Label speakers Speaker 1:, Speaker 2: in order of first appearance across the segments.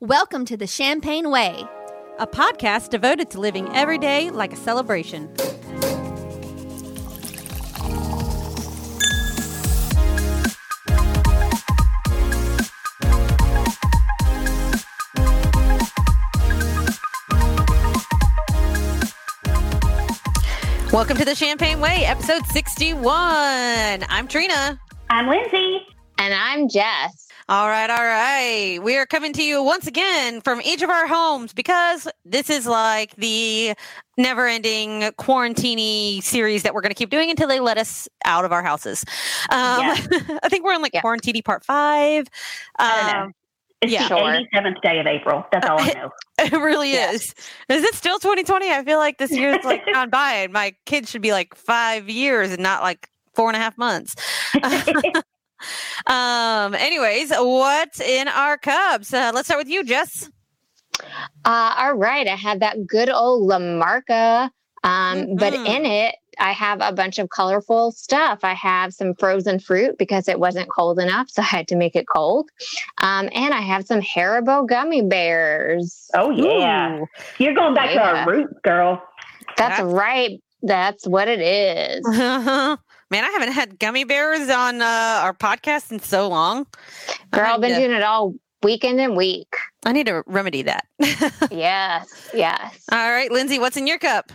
Speaker 1: Welcome to the Champagne Way.
Speaker 2: a podcast devoted to living every day like a celebration. Welcome to the Champagne Way, episode 61. I'm Trina.
Speaker 3: I'm Lindsay.
Speaker 4: And I'm Jess.
Speaker 2: All right, all right. We are coming to you once again from each of our homes because this is like the never ending quarantini series that we're going to keep doing until they let us out of our houses. Um,
Speaker 3: Yeah.
Speaker 2: I think we're on like
Speaker 4: Yeah.
Speaker 2: quarantini part five.
Speaker 3: I don't know.
Speaker 2: Um,
Speaker 3: It's
Speaker 2: yeah.
Speaker 3: the
Speaker 4: Sure.
Speaker 3: 87th day of April. That's all I know.
Speaker 2: it really
Speaker 4: Yeah.
Speaker 2: is. Is it still 2020? I feel like this year's like gone by and my kids should be like five years and not like four and a half months. um, anyways, what's in our cups? Uh, let's start with you, Jess.
Speaker 4: Uh, all right. I have that good old La Marca. Um, But
Speaker 2: Mhm.
Speaker 4: in it, I have a bunch of colorful stuff. I have some frozen fruit because it wasn't cold enough. So I had to make it cold. Um, and I have some Haribo gummy bears.
Speaker 3: oh, yeah.
Speaker 2: Ooh.
Speaker 3: You're going back to our roots, girl.
Speaker 4: That's
Speaker 2: That's-
Speaker 4: right. That's what it is.
Speaker 2: Man, I haven't had gummy bears on uh, our podcast in so long.
Speaker 4: Girl, I've been
Speaker 2: to-
Speaker 4: doing it all weekend and week.
Speaker 2: I need to remedy that.
Speaker 4: Yes. Yes.
Speaker 2: All right, Lindsay, what's in your cup?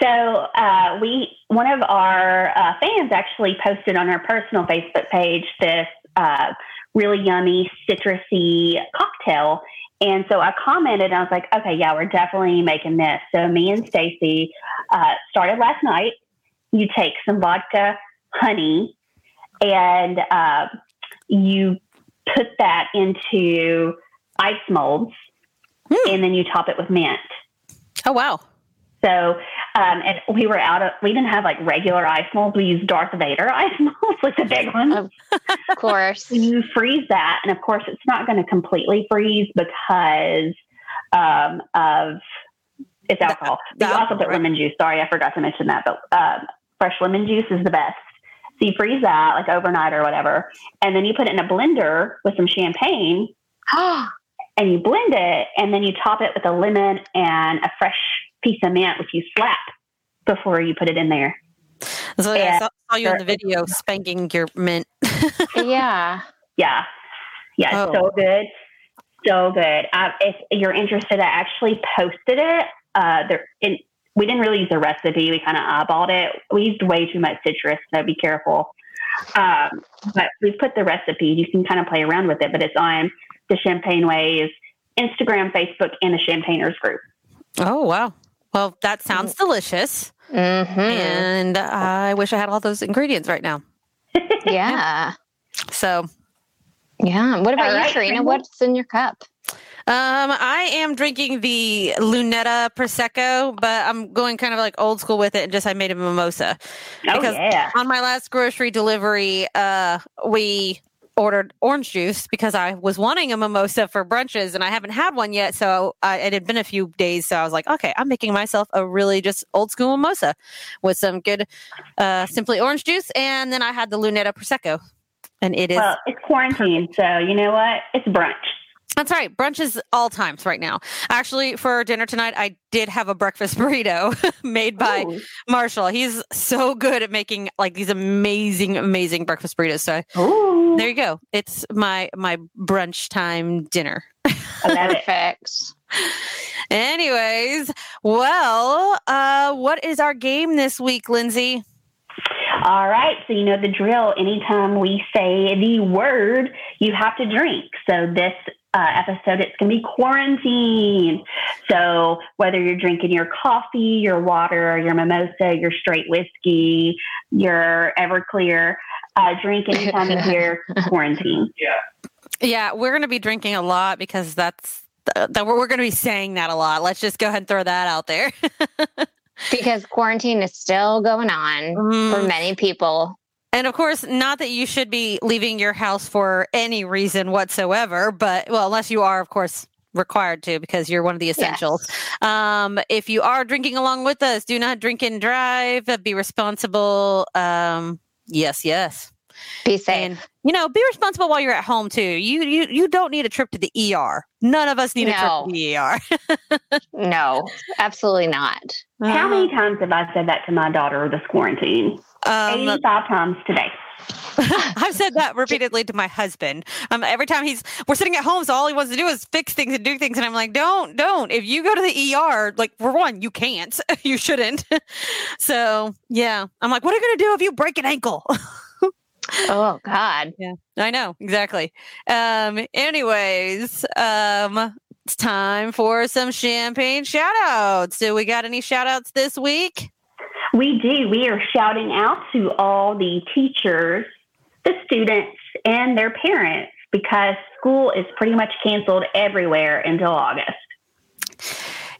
Speaker 3: So uh, we, one of our uh, fans actually posted on our personal Facebook page this uh, really yummy citrusy cocktail. And so I commented, and I was like, okay, yeah, we're definitely making this. So me and Stacy uh, started last night. You take some vodka, honey, and uh, you put that into ice molds,
Speaker 2: Hmm.
Speaker 3: and then you top it with mint.
Speaker 2: Oh, wow.
Speaker 3: So, um, and we were out of, we didn't have like regular ice molds. We used Darth Vader ice molds, like the big ones.
Speaker 4: Of course.
Speaker 3: you freeze that, and of course, it's not going to completely freeze because um, of it's alcohol.
Speaker 2: the
Speaker 3: But you also
Speaker 2: alcohol,
Speaker 3: put
Speaker 2: right.
Speaker 3: lemon juice. Sorry, I forgot to mention that. But um, fresh lemon juice is the best. So you freeze that like overnight or whatever, and then you put it in a blender with some champagne, and you blend it, and then you top it with a lemon and a fresh piece of mint, which you slap before you put it in there.
Speaker 2: So I
Speaker 3: Yeah.
Speaker 2: saw, saw you in the video spanking your mint.
Speaker 4: yeah.
Speaker 3: Yeah. Yeah,
Speaker 2: Oh.
Speaker 3: so good. So good. Uh, if you're interested, I actually posted it. Uh, there, in, we didn't really use the recipe. We kind of eyeballed it. We used way too much citrus, so be careful. Um, but we put the recipe. You can kind of play around with it, but it's on the Champagne Ways Instagram, Facebook, and the Champagners group.
Speaker 2: Oh, wow. Well, that sounds delicious.
Speaker 4: hmm
Speaker 2: And I wish I had all those ingredients right now.
Speaker 4: Yeah.
Speaker 2: So,
Speaker 4: Yeah. What about
Speaker 3: All
Speaker 4: you,
Speaker 3: right,
Speaker 4: Trina?
Speaker 3: Trina.
Speaker 4: What's in your cup?
Speaker 2: Um, I am drinking the Lunetta Prosecco, but I'm going kind of like old school with it and just I made a mimosa.
Speaker 3: Oh,
Speaker 2: Because-
Speaker 3: yeah.
Speaker 2: On my last grocery delivery, uh, we ordered orange juice because I was wanting a mimosa for brunches and I haven't had one yet. So I, it had been a few days. So I was like, okay, I'm making myself a really just old school mimosa with some good, uh, simply orange juice. And then I had the Lunetta Prosecco and it is,
Speaker 3: Well, it's quarantine, so you know what? It's brunch.
Speaker 2: That's right. Brunch is all times right now. Actually, for dinner tonight, I did have a breakfast burrito made by
Speaker 3: Ooh.
Speaker 2: Marshall. He's so good at making like these amazing, amazing breakfast burritos. So
Speaker 3: Ooh.
Speaker 2: there you go. It's my my brunch time dinner.
Speaker 3: I love it.
Speaker 4: Perfect.
Speaker 2: Anyways, well, uh, what is our game this week, Lindsay?
Speaker 3: All right, so you know the drill. Anytime we say the word, you have to drink. So this uh, episode, it's going to be quarantine. So whether you're drinking your coffee, your water, your mimosa, your straight whiskey, your Everclear, uh, drink anytime you hear quarantine.
Speaker 2: Yeah, Yeah, we're going to be drinking a lot because that's that we're, we're going to be saying that a lot. Let's just go ahead and throw that out there.
Speaker 4: Because quarantine is still going on for
Speaker 2: Mm,
Speaker 4: many people.
Speaker 2: And of course, not that you should be leaving your house for any reason whatsoever, but well, unless you are, of course, required to because you're one of the essentials. Um, if you are drinking along with us, do not drink and drive. uh, Be responsible. Um, yes, yes.
Speaker 4: Be safe.
Speaker 2: And you know, be responsible while you're at home too. You you you don't need a trip to the ER. None of us need a trip to the ER.
Speaker 4: no, absolutely not.
Speaker 3: How many times have I said that to my daughter this quarantine?
Speaker 2: Um,
Speaker 3: 85 times today.
Speaker 2: I've said that repeatedly to my husband. Um, every time he's we're sitting at home, so all he wants to do is fix things and do things, and I'm like, don't, don't. If you go to the ER, like for one, you can't, you shouldn't. so yeah, I'm like, what are you gonna do if you break an ankle?
Speaker 4: Oh God.
Speaker 2: Yeah, I know exactly. Um, anyways, um, it's time for some champagne shout outs. Do we got any shout outs this week?
Speaker 3: We do. We are shouting out to all the teachers, the students, and their parents because school is pretty much canceled everywhere until August.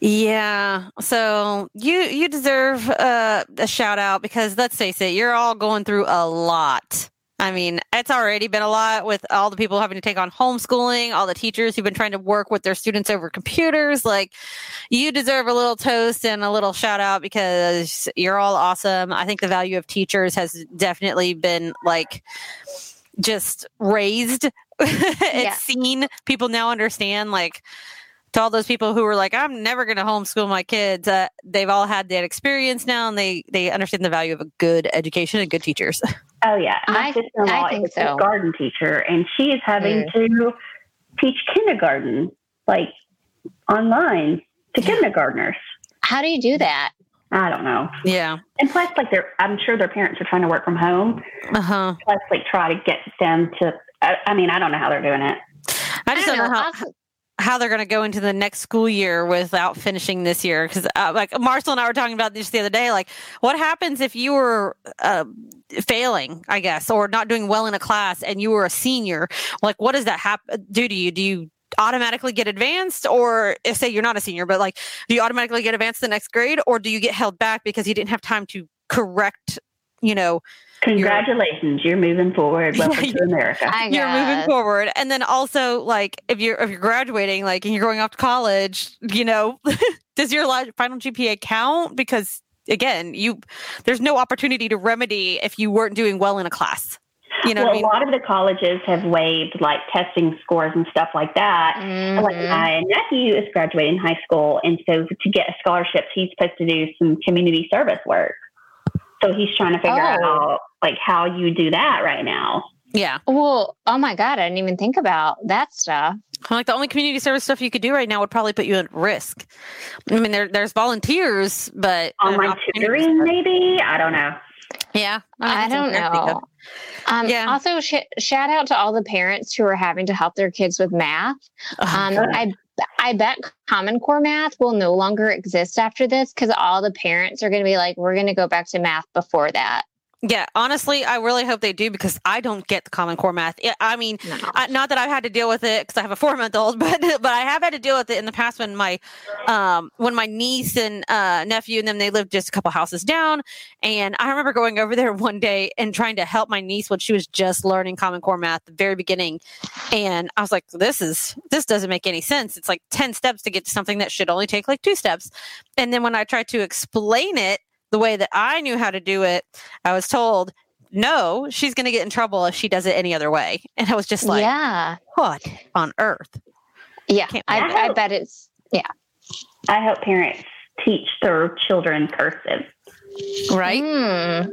Speaker 2: Yeah. So you you deserve uh, a shout out because let's face it, you're all going through a lot. I mean, it's already been a lot with all the people having to take on homeschooling, all the teachers who've been trying to work with their students over computers. Like, you deserve a little toast and a little shout out because you're all awesome. I think the value of teachers has definitely been like just raised. it's
Speaker 4: Yeah.
Speaker 2: seen. People now understand, like, to all those people who were like, I'm never going to homeschool my kids, uh, they've all had that experience now and they, they understand the value of a good education and good teachers.
Speaker 3: Oh yeah, my
Speaker 4: I-
Speaker 3: sister-in-law
Speaker 4: I think
Speaker 3: is a garden teacher, and she is having to teach kindergarten like online to kindergartners.
Speaker 4: How do you do that?
Speaker 3: I don't know.
Speaker 2: yeah.
Speaker 3: And plus, like they're, I'm sure their parents are trying to work from home.
Speaker 2: Uh huh.
Speaker 3: Plus, like try to get them to. I, I mean, I don't know how they're doing it.
Speaker 2: I just don't, know, how,
Speaker 4: Also-
Speaker 2: how they're going to go into the next school year without finishing this year. Because, uh, like, Marshall and I were talking about this the other day. Like, what happens if you were uh, failing, I guess, or not doing well in a class and you were a senior? Like, what does that hap- do to you? Do you automatically get advanced or if say you're not a senior but like do you automatically get advanced the next grade or do you get held back because you didn't have time to correct you know
Speaker 3: Congratulations, you're moving forward. Welcome to America.
Speaker 4: I
Speaker 2: you're moving forward and then also like if you're if you're graduating like and you're going off to college you know does your final gpa count because again you there's no opportunity to remedy if you weren't doing well in a class you know
Speaker 3: well,
Speaker 2: what
Speaker 3: a lot of the colleges have waived like testing scores and stuff like that. Like
Speaker 4: Mhm.
Speaker 3: my nephew is graduating high school, and so to get a scholarship, he's supposed to do some community service work. So he's trying to figure
Speaker 4: Oh.
Speaker 3: out like how you do that right now.
Speaker 2: Yeah
Speaker 4: Well, oh my God, I didn't even think about that stuff.
Speaker 2: like the only community service stuff you could do right now would probably put you at risk i mean there, therere's volunteers but
Speaker 3: Online
Speaker 2: opportunities-
Speaker 3: tutoring, maybe I don't know.
Speaker 2: yeah
Speaker 4: I
Speaker 2: that's
Speaker 4: don't
Speaker 2: I'm thinking
Speaker 4: know. Um,
Speaker 2: Yeah.
Speaker 4: Also, sh- shout out to all the parents who are having to help their kids with math. Um, I I bet Common Core math will no longer exist after this because all the parents are going to be like, "We're going to go back to math before that."
Speaker 2: Yeah, honestly, I really hope they do because I don't get the Common Core math. Yeah, I mean,
Speaker 4: No.
Speaker 2: I, not that I've had to deal with it because I have a four month old, but but I have had to deal with it in the past when my um when my niece and uh, nephew and them they lived just a couple houses down, and I remember going over there one day and trying to help my niece when she was just learning Common Core math the very beginning, and I was like, this is this doesn't make any sense. It's like ten steps to get to something that should only take like two steps, and then when I tried to explain it the way that I knew how to do it, I was told, no, she's going to get in trouble if she does it any other way. And I was just like,
Speaker 4: yeah,
Speaker 2: what on earth?
Speaker 4: yeah.
Speaker 2: Can't
Speaker 4: I, I bet it's yeah.
Speaker 3: I hope parents teach their children cursive.
Speaker 2: Right?
Speaker 4: Mm,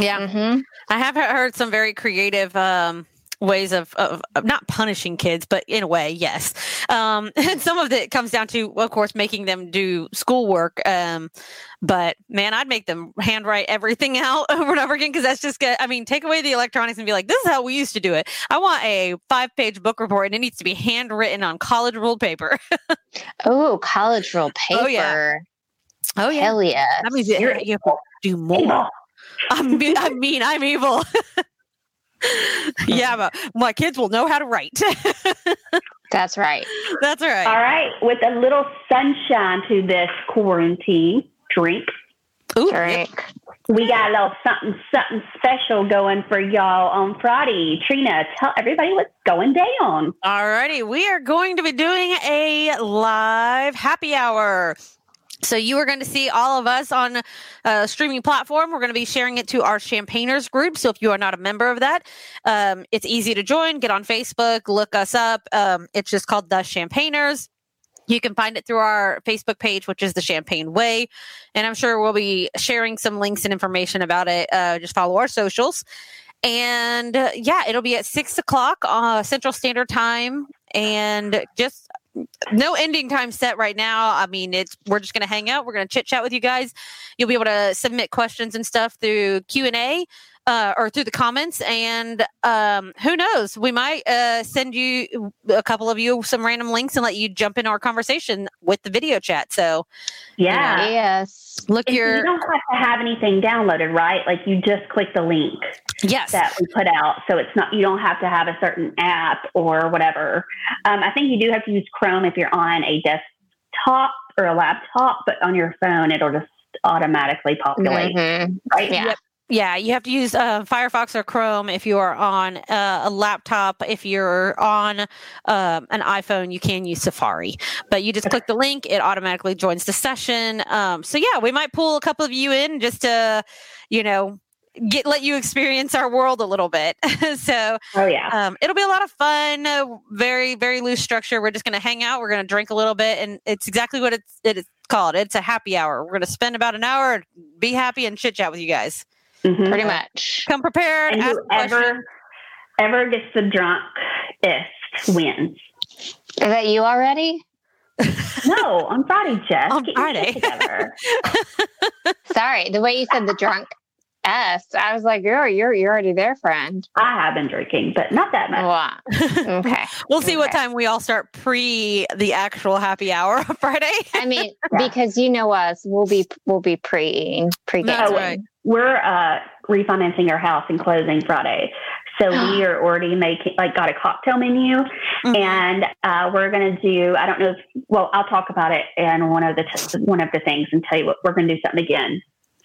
Speaker 2: Yeah.
Speaker 4: mhm.
Speaker 2: I have heard some very creative um, ways of, of, of not punishing kids, but in a way, yes. Um, and some of it comes down to, of course, making them do schoolwork. Um, but man, I'd make them handwrite everything out over and over again because that's just good. I mean, take away the electronics and be like, this is how we used to do it. I want a five page book report and it needs to be handwritten on college ruled paper.
Speaker 4: Oh, college roll paper.
Speaker 2: Oh, yeah. oh,
Speaker 4: Hell yeah.
Speaker 2: That means you you have to do more. I'm, me- I mean, I'm evil. yeah, but my kids will know how to write.
Speaker 4: That's right.
Speaker 2: That's right.
Speaker 3: All right. with a little sunshine to this quarantine drink,
Speaker 2: Ooh,
Speaker 4: Drink.
Speaker 3: we got a little something something special going for y'all on Friday. Trina, tell everybody what's going down.
Speaker 2: All righty. we are going to be doing a live happy hour. So you are going to see all of us on a streaming platform. We're going to be sharing it to our Champagners group. So if you are not a member of that, um, it's easy to join. Get on Facebook, look us up. Um, it's just called the Champagners. You can find it through our Facebook page, which is the Champagne Way. And I'm sure we'll be sharing some links and information about it. Uh, just follow our socials. And uh, yeah, it'll be at six o'clock uh, Central Standard Time. And just no ending time set right now. I mean, it's we're just going to hang out. We're going to chit chat with you guys. You'll be able to submit questions and stuff through Q and A uh, or through the comments. And um, who knows, we might uh, send you a couple of you some random links and let you jump in our conversation with the video chat. So,
Speaker 3: Yeah.
Speaker 4: Yes.
Speaker 2: look
Speaker 3: And
Speaker 2: your
Speaker 3: you don't have to have anything downloaded, right? Like you just click the link
Speaker 2: yes,
Speaker 3: that we put out. So it's not, you don't have to have a certain app or whatever. Um, I think you do have to use Chrome if you're on a desktop or a laptop, but on your phone, it'll just automatically populate,
Speaker 4: Mhm.
Speaker 3: right?
Speaker 4: Yeah.
Speaker 2: Yep. Yeah, you have to use uh, Firefox or Chrome if you are on uh, a laptop. If you're on um, an iPhone, you can use Safari. But you just click the link; it automatically joins the session. Um, so yeah, we might pull a couple of you in just to, you know, get let you experience our world a little bit. so
Speaker 3: Oh, yeah.
Speaker 2: um, it'll be a lot of fun. Uh, very very loose structure. We're just going to hang out. We're going to drink a little bit, and it's exactly what it's it is called. It's a happy hour. We're going to spend about an hour, be happy, and chit chat with you guys.
Speaker 3: Mhm.
Speaker 4: Pretty much.
Speaker 2: Come prepared.
Speaker 3: And
Speaker 2: ask
Speaker 3: whoever ever gets the drunkest wins.
Speaker 4: Is that you already?
Speaker 3: No, on Friday, Jess.
Speaker 2: On
Speaker 3: Get
Speaker 2: Friday.
Speaker 4: Sorry, the way you said the drunk S, I was like, you're you're you're already there, friend.
Speaker 3: I have been drinking, but not that much.
Speaker 4: Wow. Okay.
Speaker 2: we'll see what time we all start pre the actual happy hour on Friday.
Speaker 4: I mean,
Speaker 3: Yeah.
Speaker 4: because you know us, we'll be we'll be pre pre
Speaker 2: That's
Speaker 3: Oh,
Speaker 2: right.
Speaker 3: We're uh, refinancing our house and closing Friday. So we are already making, like, got a cocktail menu,
Speaker 2: Mhm.
Speaker 3: and uh, we're going to do. I don't know. If, well, I'll talk about it in one of the t- one of the things and tell you what we're going to do something again.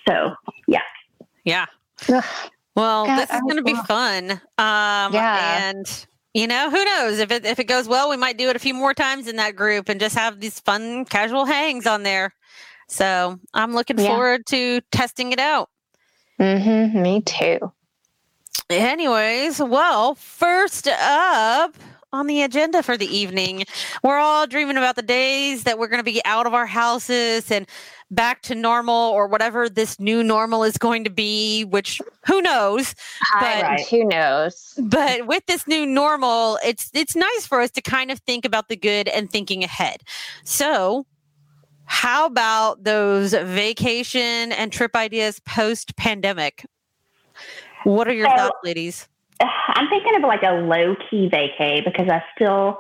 Speaker 3: So
Speaker 2: yeah.
Speaker 4: Ugh.
Speaker 2: Well,
Speaker 4: God,
Speaker 2: this is going to be fun. Um,
Speaker 4: Yeah.
Speaker 2: And you know, who knows if it if it goes well, we might do it a few more times in that group and just have these fun casual hangs on there. So I'm looking
Speaker 4: Yeah.
Speaker 2: forward to testing it out.
Speaker 4: Mm-hmm, me too.
Speaker 2: Anyways, well, first up on the agenda for the evening, we're all dreaming about the days that we're going to be out of our houses and back to normal or whatever this new normal is going to be, which who knows.
Speaker 4: I,
Speaker 3: Right.
Speaker 4: Who knows?
Speaker 2: But with this new normal, it's it's nice for us to kind of think about the good and thinking ahead. So, how about those vacation and trip ideas post pandemic? What are your
Speaker 3: So-
Speaker 2: thoughts, ladies?
Speaker 3: I'm thinking of like a low key vacay because I still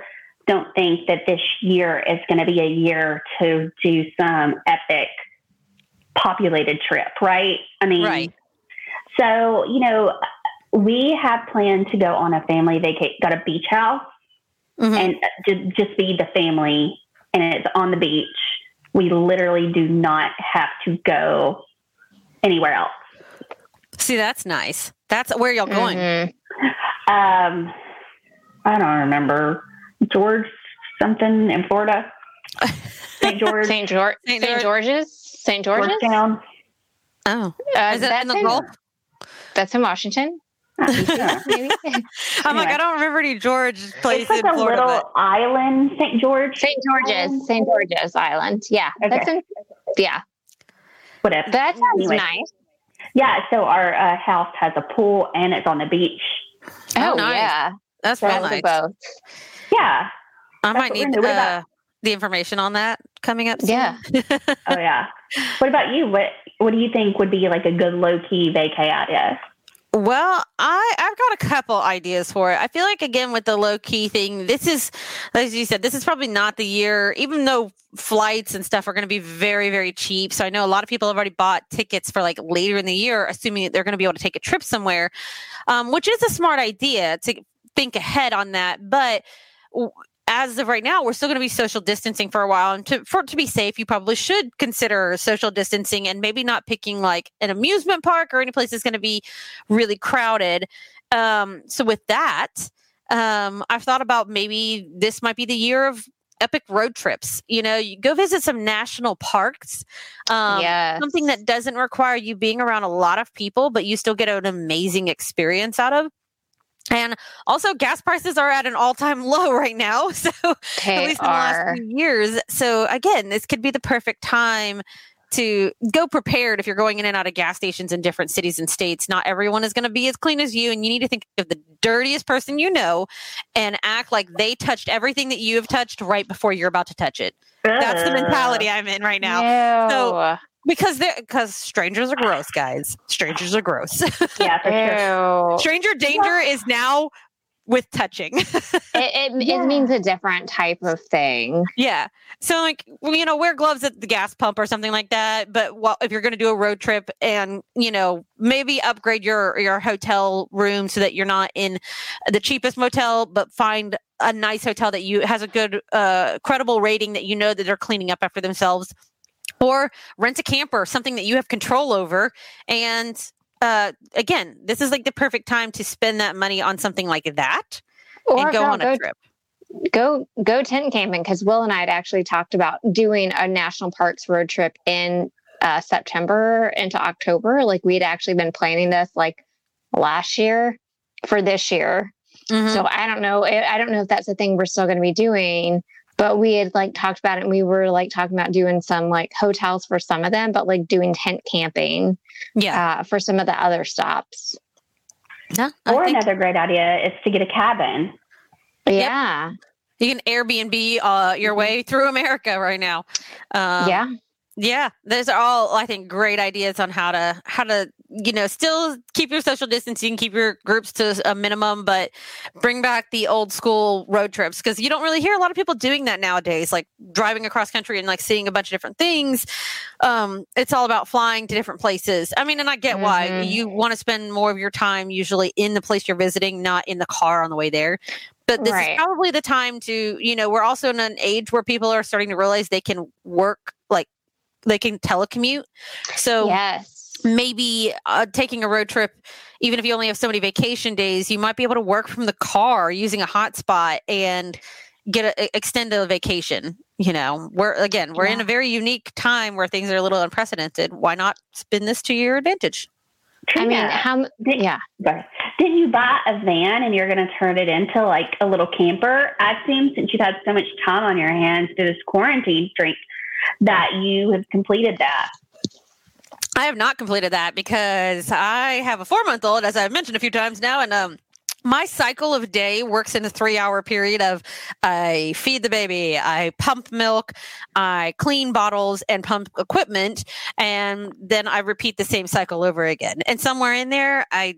Speaker 3: don't think that this year is going to be a year to do some epic populated trip, right? I mean,
Speaker 2: Right.
Speaker 3: So, you know, we have planned to go on a family vacation, got a beach house
Speaker 2: Mhm.
Speaker 3: and ju- just be the family and it's on the beach. We literally do not have to go anywhere else.
Speaker 2: See, that's nice. That's where y'all going.
Speaker 4: Mhm.
Speaker 3: Um, I don't remember George something in Florida, St. George,
Speaker 4: St. George,
Speaker 2: St.
Speaker 4: St. George's, St. George's.
Speaker 3: Georgetown.
Speaker 2: Oh,
Speaker 4: Uh,
Speaker 2: is it
Speaker 4: that's
Speaker 2: in the Gulf?
Speaker 4: That's in Washington.
Speaker 3: Yeah.
Speaker 4: Maybe
Speaker 2: I'm like, I don't remember any George place
Speaker 3: It's like
Speaker 2: in
Speaker 3: a
Speaker 2: Florida.
Speaker 3: little
Speaker 2: but-
Speaker 3: island, St. George,
Speaker 4: St. George's, St. George's Island. Yeah, that's in. Yeah,
Speaker 3: whatever.
Speaker 4: that sounds
Speaker 3: Anyway.
Speaker 4: nice.
Speaker 3: Yeah, so our uh, house has a pool and it's on the beach.
Speaker 2: Oh,
Speaker 4: Oh,
Speaker 2: nice.
Speaker 4: yeah,
Speaker 2: That's
Speaker 3: So
Speaker 2: real nice.
Speaker 4: both.
Speaker 3: Yeah.
Speaker 2: I might need
Speaker 3: we're gonna do. What
Speaker 2: uh,
Speaker 3: about-
Speaker 2: the information on that coming up. soon.
Speaker 4: Yeah.
Speaker 3: Oh yeah. what about you? What What do you think would be like a good low key vacay idea?
Speaker 2: Well, I I've got a couple ideas for it. I feel like again with the low key thing, this is as you said, this is probably not the year. Even though flights and stuff are going to be very very cheap, so I know a lot of people have already bought tickets for like later in the year, assuming that they're going to be able to take a trip somewhere, um, which is a smart idea to think ahead on that. But as of right now, we're still going to be social distancing for a while, and to for to be safe, you probably should consider social distancing and maybe not picking like an amusement park or any place that's going to be really crowded. Um, so with that, um, I've thought about maybe this might be the year of epic road trips. You know, you go visit some national parks. Um,
Speaker 4: yes.
Speaker 2: Something that doesn't require you being around a lot of people, but you still get an amazing experience out of. And also, gas prices are at an all-time low right now. So,
Speaker 4: They
Speaker 2: at least in the last few years. So, again, this could be the perfect time to go prepared if you're going in and out of gas stations in different cities and states. Not everyone is going to be as clean as you, and you need to think of the dirtiest person you know and act like they touched everything that you have touched right before you're about to touch it. That's the mentality I'm in right now. So-
Speaker 4: Ew.
Speaker 2: Because they're because strangers are gross, guys. Strangers are gross.
Speaker 3: Yeah, for sure.
Speaker 2: Stranger danger is now with touching.
Speaker 4: It, it,
Speaker 3: Yeah.
Speaker 4: it means a different type of thing.
Speaker 2: Yeah. So like well, you know, wear gloves at the gas pump or something like that. But well, if you're going to do a road trip and you know maybe upgrade your your hotel room so that you're not in the cheapest motel, but find a nice hotel that you has a good uh, credible rating that you know that they're cleaning up after themselves, or rent a camper, something that you have control over, and. Uh, again, this is like the perfect time to spend that money on something like that
Speaker 4: Or
Speaker 2: and go on a
Speaker 4: go,
Speaker 2: trip.
Speaker 4: go go tent camping because Will and I had actually talked about doing a national parks road trip in uh, September into October. Like we'd actually been planning this like last year for this year.
Speaker 2: Mhm.
Speaker 4: So I don't know. I I don't know if that's a thing we're still going to be doing. But we had like talked about it. and We were like talking about doing some like hotels for some of them, but like doing tent camping
Speaker 2: yeah,
Speaker 4: uh, for some of the other stops.
Speaker 2: yeah. I
Speaker 3: Or
Speaker 2: think-
Speaker 3: another great idea is to get a cabin.
Speaker 4: Yeah,
Speaker 2: You can Airbnb uh, your way through America right now. Um,
Speaker 4: yeah.
Speaker 2: Yeah. Those are all I think great ideas on how to how to you know still keep your social distancing, keep your groups to a minimum, but bring back the old school road trips because you don't really hear a lot of people doing that nowadays. Like driving across country and like seeing a bunch of different things. Um, it's all about flying to different places. I mean, and I get why
Speaker 4: Mhm.
Speaker 2: you want to spend more of your time usually in the place you're visiting, not in the car on the way there. But this
Speaker 4: Right.
Speaker 2: is probably the time to, you know, we're also in an age where people are starting to realize they can work like they can telecommute. So
Speaker 4: yes.
Speaker 2: maybe uh, taking a road trip, even if you only have so many vacation days, you might be able to work from the car using a hotspot and get a, extend a vacation. You know, we're again, we're in a very unique time where things are a little unprecedented. Why not spin this to your advantage?
Speaker 4: I mean, how?
Speaker 3: did-
Speaker 4: Yeah.
Speaker 3: sorry. Didn't you buy a van and you're going to turn it into like a little camper? I assume since you've had so much time on your hands through this quarantine drink that you have completed that.
Speaker 2: I have not completed that because I have a four month old, as I've mentioned a few times now, and um, my cycle of day works in a three hour period of I feed the baby, I pump milk, I clean bottles and pump equipment, and then I repeat the same cycle over again. And somewhere in there, I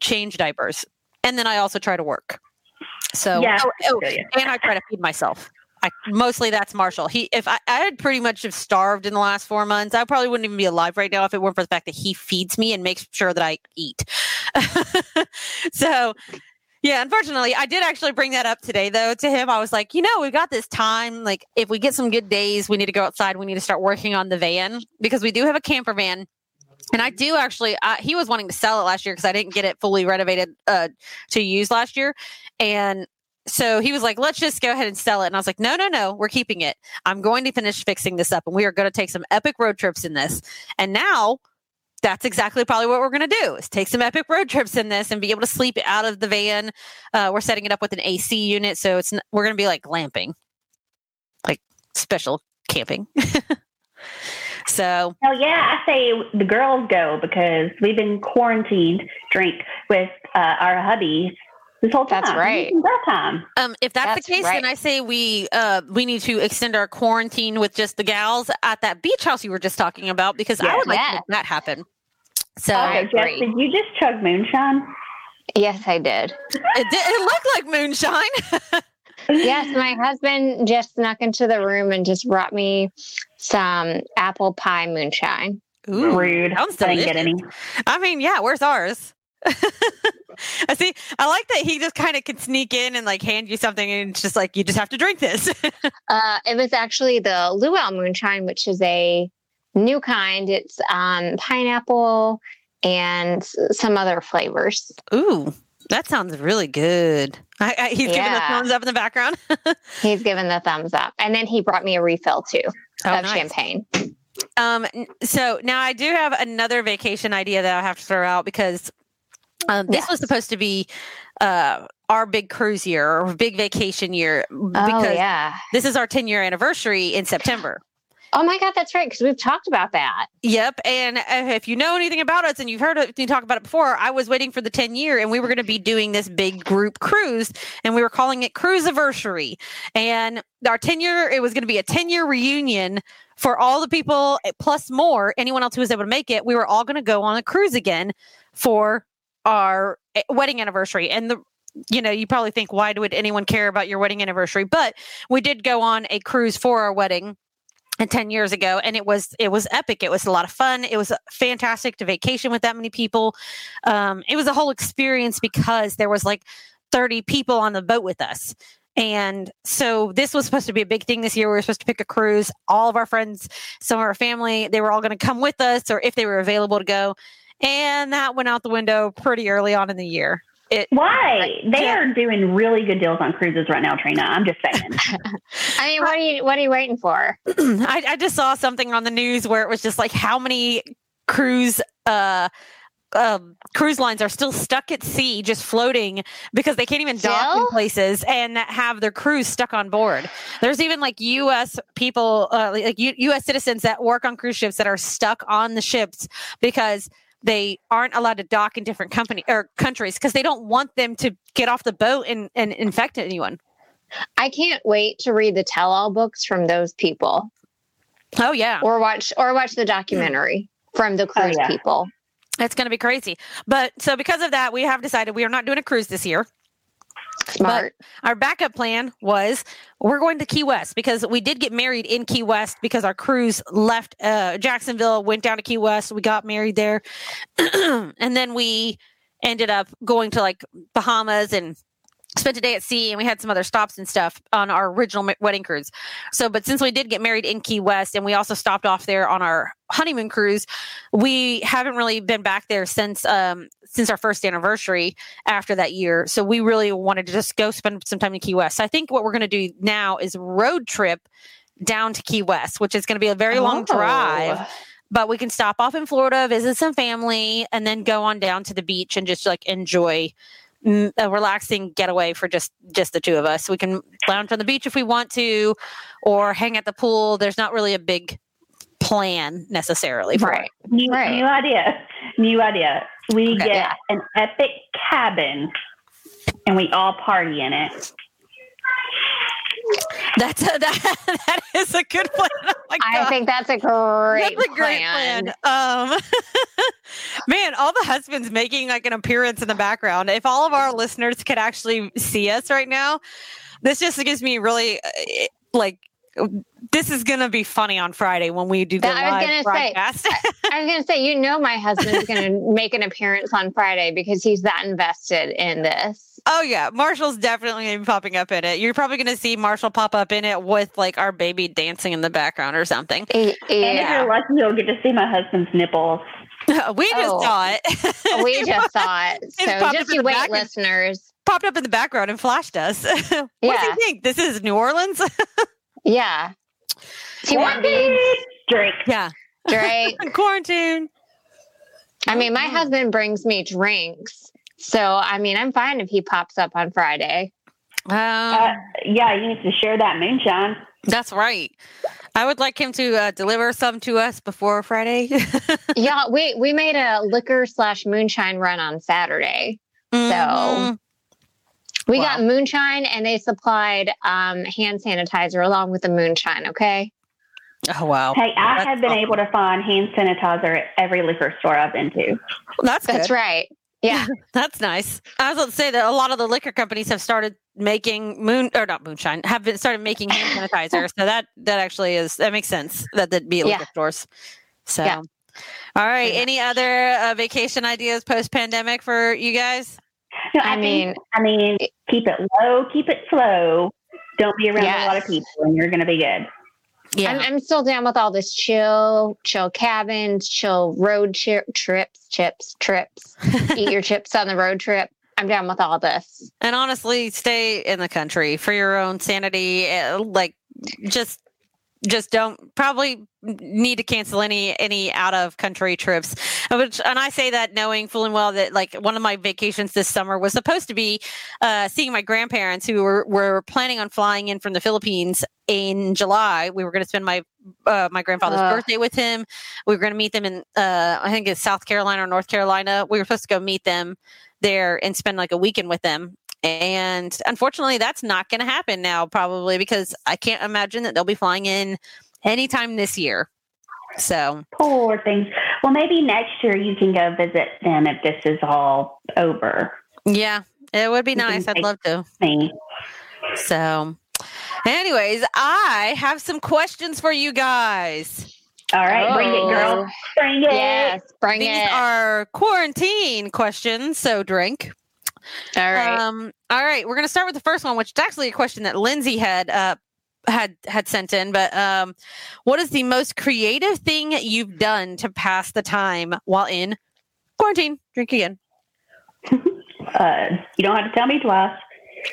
Speaker 2: change diapers, and then I also try to work. So,
Speaker 3: Yeah.
Speaker 2: oh, oh, and I try to feed myself. I mostly that's Marshall. He if I, I had pretty much have starved in the last four months, I probably wouldn't even be alive right now if it weren't for the fact that he feeds me and makes sure that I eat. so yeah, unfortunately, I did actually bring that up today though to him. I was like, you know, we've got this time. Like if we get some good days, we need to go outside. We need to start working on the van because we do have a camper van. And I do actually, he was wanting to sell it last year because I didn't get it fully renovated uh, to use last year. And so he was like, let's just go ahead and sell it. And I was like, no, no, no, we're keeping it. I'm going to finish fixing this up and we are going to take some epic road trips in this. And now that's exactly probably what we're going to do is take some epic road trips in this and be able to sleep out of the van. Uh, we're setting it up with an AC unit. So it's, we're going to be like glamping, like special camping. so
Speaker 3: Hell yeah, I say the girls go because we've been quarantined drink with uh, our hubbies this whole time.
Speaker 4: That's right.
Speaker 3: It's That time.
Speaker 2: Um, if that's,
Speaker 4: That's
Speaker 2: the case,
Speaker 4: right.
Speaker 2: then I say we uh, we need to extend our quarantine with just the gals at that beach house you were just talking about because I would like to
Speaker 4: Yes.
Speaker 2: make that happen. So
Speaker 3: Okay, Jess, did you just chug moonshine?
Speaker 4: Yes, I did.
Speaker 2: it, did, it looked like moonshine.
Speaker 4: Yes, my husband just snuck into the room and just brought me some apple pie moonshine.
Speaker 2: Ooh,
Speaker 3: Rude.
Speaker 2: sounds
Speaker 3: I didn't get any.
Speaker 2: I mean, yeah, where's ours? I see. I like that he just kind of can sneak in and like hand you something, and it's just like you just have to drink this.
Speaker 4: Uh, it was actually the Luau moonshine, which is a new kind. It's um, pineapple and some other flavors.
Speaker 2: Ooh, That sounds really good. I, I, he's giving the thumbs up in the background.
Speaker 4: He's given the thumbs up. And then he brought me a refill too
Speaker 2: Oh,
Speaker 4: of
Speaker 2: nice.
Speaker 4: champagne.
Speaker 2: Um, so now I do have another vacation idea that I have to throw out because um, this was supposed to be uh, our big cruise year or big vacation year
Speaker 4: Oh,
Speaker 2: because
Speaker 4: yeah.
Speaker 2: this is our 10 year anniversary in September.
Speaker 4: Oh my God, that's right. Because we've talked about that.
Speaker 2: Yep. And uh, if you know anything about us and you've heard it, you talk about it before, I was waiting for the 10 year and we were going to be doing this big group cruise and we were calling it Cruise Anniversary. And our 10 year, it was going to be a 10 year reunion for all the people eh, plus more, anyone else who was able to make it. We were all going to go on a cruise again for our eh, wedding anniversary. And the you know, you probably think, why would anyone care about your wedding anniversary? But we did go on a cruise for our wedding and 10 years ago and it was it was epic. It was a lot of fun. It was fantastic to vacation with that many people. Um, it was a whole experience because there was like 30 people on the boat with us. And so this was supposed to be a big thing this year. We were supposed to pick a cruise. All of our friends some of our family they were all going to come with us or if they were available to go and that went out the window pretty early on in the year it
Speaker 3: Why? They
Speaker 2: Yeah.
Speaker 3: are doing really good deals on cruises right now, Trina. I'm just saying.
Speaker 4: I mean, what are you what are you waiting for?
Speaker 2: I, I just saw something on the news where it was just like how many cruise uh um, cruise lines are still stuck at sea, just floating because they can't even dock in places and have their crews stuck on board. There's even like U.S. people, uh, like U- U.S. citizens that work on cruise ships that are stuck on the ships because they aren't allowed to dock in different company or countries because they don't want them to get off the boat and, and infect anyone.
Speaker 4: I can't wait to read the tell all books from those people
Speaker 2: Oh yeah.
Speaker 4: or watch or watch the documentary from the cruise
Speaker 3: yeah.
Speaker 4: people.
Speaker 2: It's going to be crazy. But so because of that, we have decided we are not doing a cruise this year.
Speaker 4: Smart.
Speaker 2: Our backup plan was we're going to Key West because we did get married in Key West because our cruise left uh, Jacksonville, went down to Key West. We got married there. and then we ended up going to like Bahamas and spent a day at sea and we had some other stops and stuff on our original wedding cruise. So, but since we did get married in Key West and we also stopped off there on our honeymoon cruise, we haven't really been back there since um since our first anniversary after that year. So we really wanted to just go spend some time in Key West. So I think what we're going to do now is road trip down to Key West, which is going to be a very long
Speaker 4: Oh.
Speaker 2: drive but we can stop off in Florida, visit some family, and then go on down to the beach and just like enjoy a relaxing getaway for just just the two of us. We can lounge on the beach if we want to, or hang at the pool. There's not really a big plan necessarily. For
Speaker 4: Right.
Speaker 3: New,
Speaker 4: Right.
Speaker 3: new idea. New idea. We
Speaker 2: Okay.
Speaker 3: get
Speaker 4: Yeah.
Speaker 3: an epic cabin and we all party in it.
Speaker 2: That's a, that that is a good plan. Oh
Speaker 4: I think that's a great,
Speaker 2: That's a great plan. Um, man, all the husbands making like an appearance in the background. If all of our listeners could actually see us right now, this just gives me really uh, like this is gonna be funny on Friday when we do the
Speaker 4: That- I was
Speaker 2: live
Speaker 4: gonna say,
Speaker 2: broadcast.
Speaker 4: I was going to say, you know, my husband's going to make an appearance on Friday because he's that invested in this.
Speaker 2: oh yeah, Marshall's definitely gonna be popping up in it. You're probably gonna see Marshall pop up in it with like our baby dancing in the background or something.
Speaker 4: Y-
Speaker 3: And if you're lucky, you'll get to see my husband's nipples.
Speaker 2: we just
Speaker 4: Oh.
Speaker 2: saw it.
Speaker 4: we just saw it. So
Speaker 2: popped
Speaker 4: just
Speaker 2: in
Speaker 4: you
Speaker 2: the
Speaker 4: wait,
Speaker 2: back
Speaker 4: listeners.
Speaker 2: popped up in the background and flashed us. what do you think? This is New Orleans?
Speaker 4: Yeah. Do you want beads?
Speaker 3: Drink.
Speaker 2: yeah.
Speaker 4: Drink.
Speaker 2: Quarantine.
Speaker 4: I mean, my husband brings me drinks. So, I mean, I'm fine if he pops up on Friday.
Speaker 2: Um,
Speaker 3: Uh, yeah, you need to share that moonshine.
Speaker 2: that's right. I would like him to uh, deliver some to us before Friday.
Speaker 4: yeah, we we made a liquor slash moonshine run on Saturday.
Speaker 2: Mhm.
Speaker 4: We
Speaker 2: Wow.
Speaker 4: got moonshine and they supplied um, hand sanitizer along with the moonshine. Okay.
Speaker 2: Oh wow,
Speaker 3: Hey, I
Speaker 2: That's
Speaker 3: have been
Speaker 2: awesome.
Speaker 3: able to find hand sanitizer at every liquor store I've been to.
Speaker 2: that's
Speaker 4: That's
Speaker 2: good.
Speaker 4: right. Yeah.
Speaker 2: That's nice. I was going to say that a lot of the liquor companies have started making moon or not moonshine have been started making hand sanitizer. so that that actually is that makes sense that that'd be at
Speaker 4: Yeah.
Speaker 2: liquor stores. So.
Speaker 4: Yeah.
Speaker 2: All right.
Speaker 4: Pretty
Speaker 2: Any other uh, vacation ideas post pandemic for you guys?
Speaker 3: No,
Speaker 4: I
Speaker 3: think-
Speaker 4: mean,
Speaker 3: I mean, keep it low, keep it slow. Don't be around a lot of people, and you're going to be good.
Speaker 2: Yeah.
Speaker 4: I'm, I'm still down with all this chill, chill cabins, chill road chi- trips, chips, trips. Eat your chips on the road trip. I'm down with all this.
Speaker 2: And honestly, stay in the country for your own sanity. uh, Like, just just don't probably need to cancel any any out of country trips. Uh, which and i say that knowing full and well that like one of my vacations this summer was supposed to be uh seeing my grandparents who were were planning on flying in from the philippines in july. We were going to spend my uh, my grandfather's
Speaker 4: Ugh.
Speaker 2: birthday with him. We were going to meet them in uh i think it's south carolina or north carolina. We were supposed to go meet them there and spend like a weekend with them and unfortunately, that's not going to happen now, probably because I can't imagine that they'll be flying in anytime this year. So,
Speaker 3: Poor things. Well, maybe next year you can go visit them if this is all over.
Speaker 2: yeah, it would be
Speaker 3: You
Speaker 2: nice. I'd love to.
Speaker 3: Me.
Speaker 2: So, anyways, I have some questions for you guys.
Speaker 3: All right, bring it, girl.
Speaker 4: Oh,
Speaker 3: Bring it.
Speaker 4: Yes, bring
Speaker 2: These
Speaker 4: it.
Speaker 2: These are quarantine questions, so drink.
Speaker 4: All right.
Speaker 2: Um, all right, we're going to start with the first one, which is actually a question that Lindsay had uh, had had sent in. But um, what is the most creative thing you've done to pass the time while in quarantine? Drink again.
Speaker 3: Uh, you don't have to tell me twice.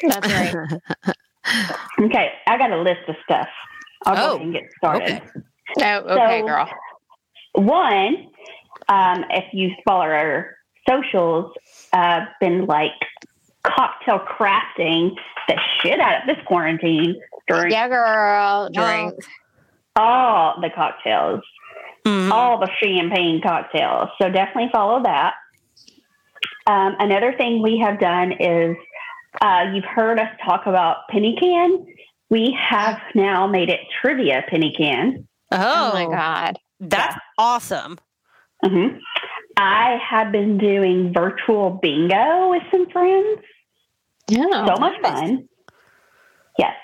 Speaker 4: That's right.
Speaker 3: Okay, I got a list of stuff. I'll go
Speaker 2: Oh,
Speaker 3: ahead and get started.
Speaker 2: okay.
Speaker 4: Oh, okay,
Speaker 3: So-
Speaker 4: girl.
Speaker 3: One, um, if you follow our socials, uh, been like cocktail crafting the shit out of this quarantine during
Speaker 4: Yeah, girl. Drink.
Speaker 3: all the cocktails,
Speaker 2: Mhm.
Speaker 3: all the champagne cocktails. So definitely follow that. Um, another thing we have done is uh, you've heard us talk about penny can. We have now made it trivia penny can.
Speaker 2: Oh,
Speaker 4: Oh, my god.
Speaker 2: that's awesome.
Speaker 3: hmm I have been doing virtual bingo with some friends.
Speaker 4: Yeah.
Speaker 3: so much
Speaker 2: nice.
Speaker 3: fun. Yes.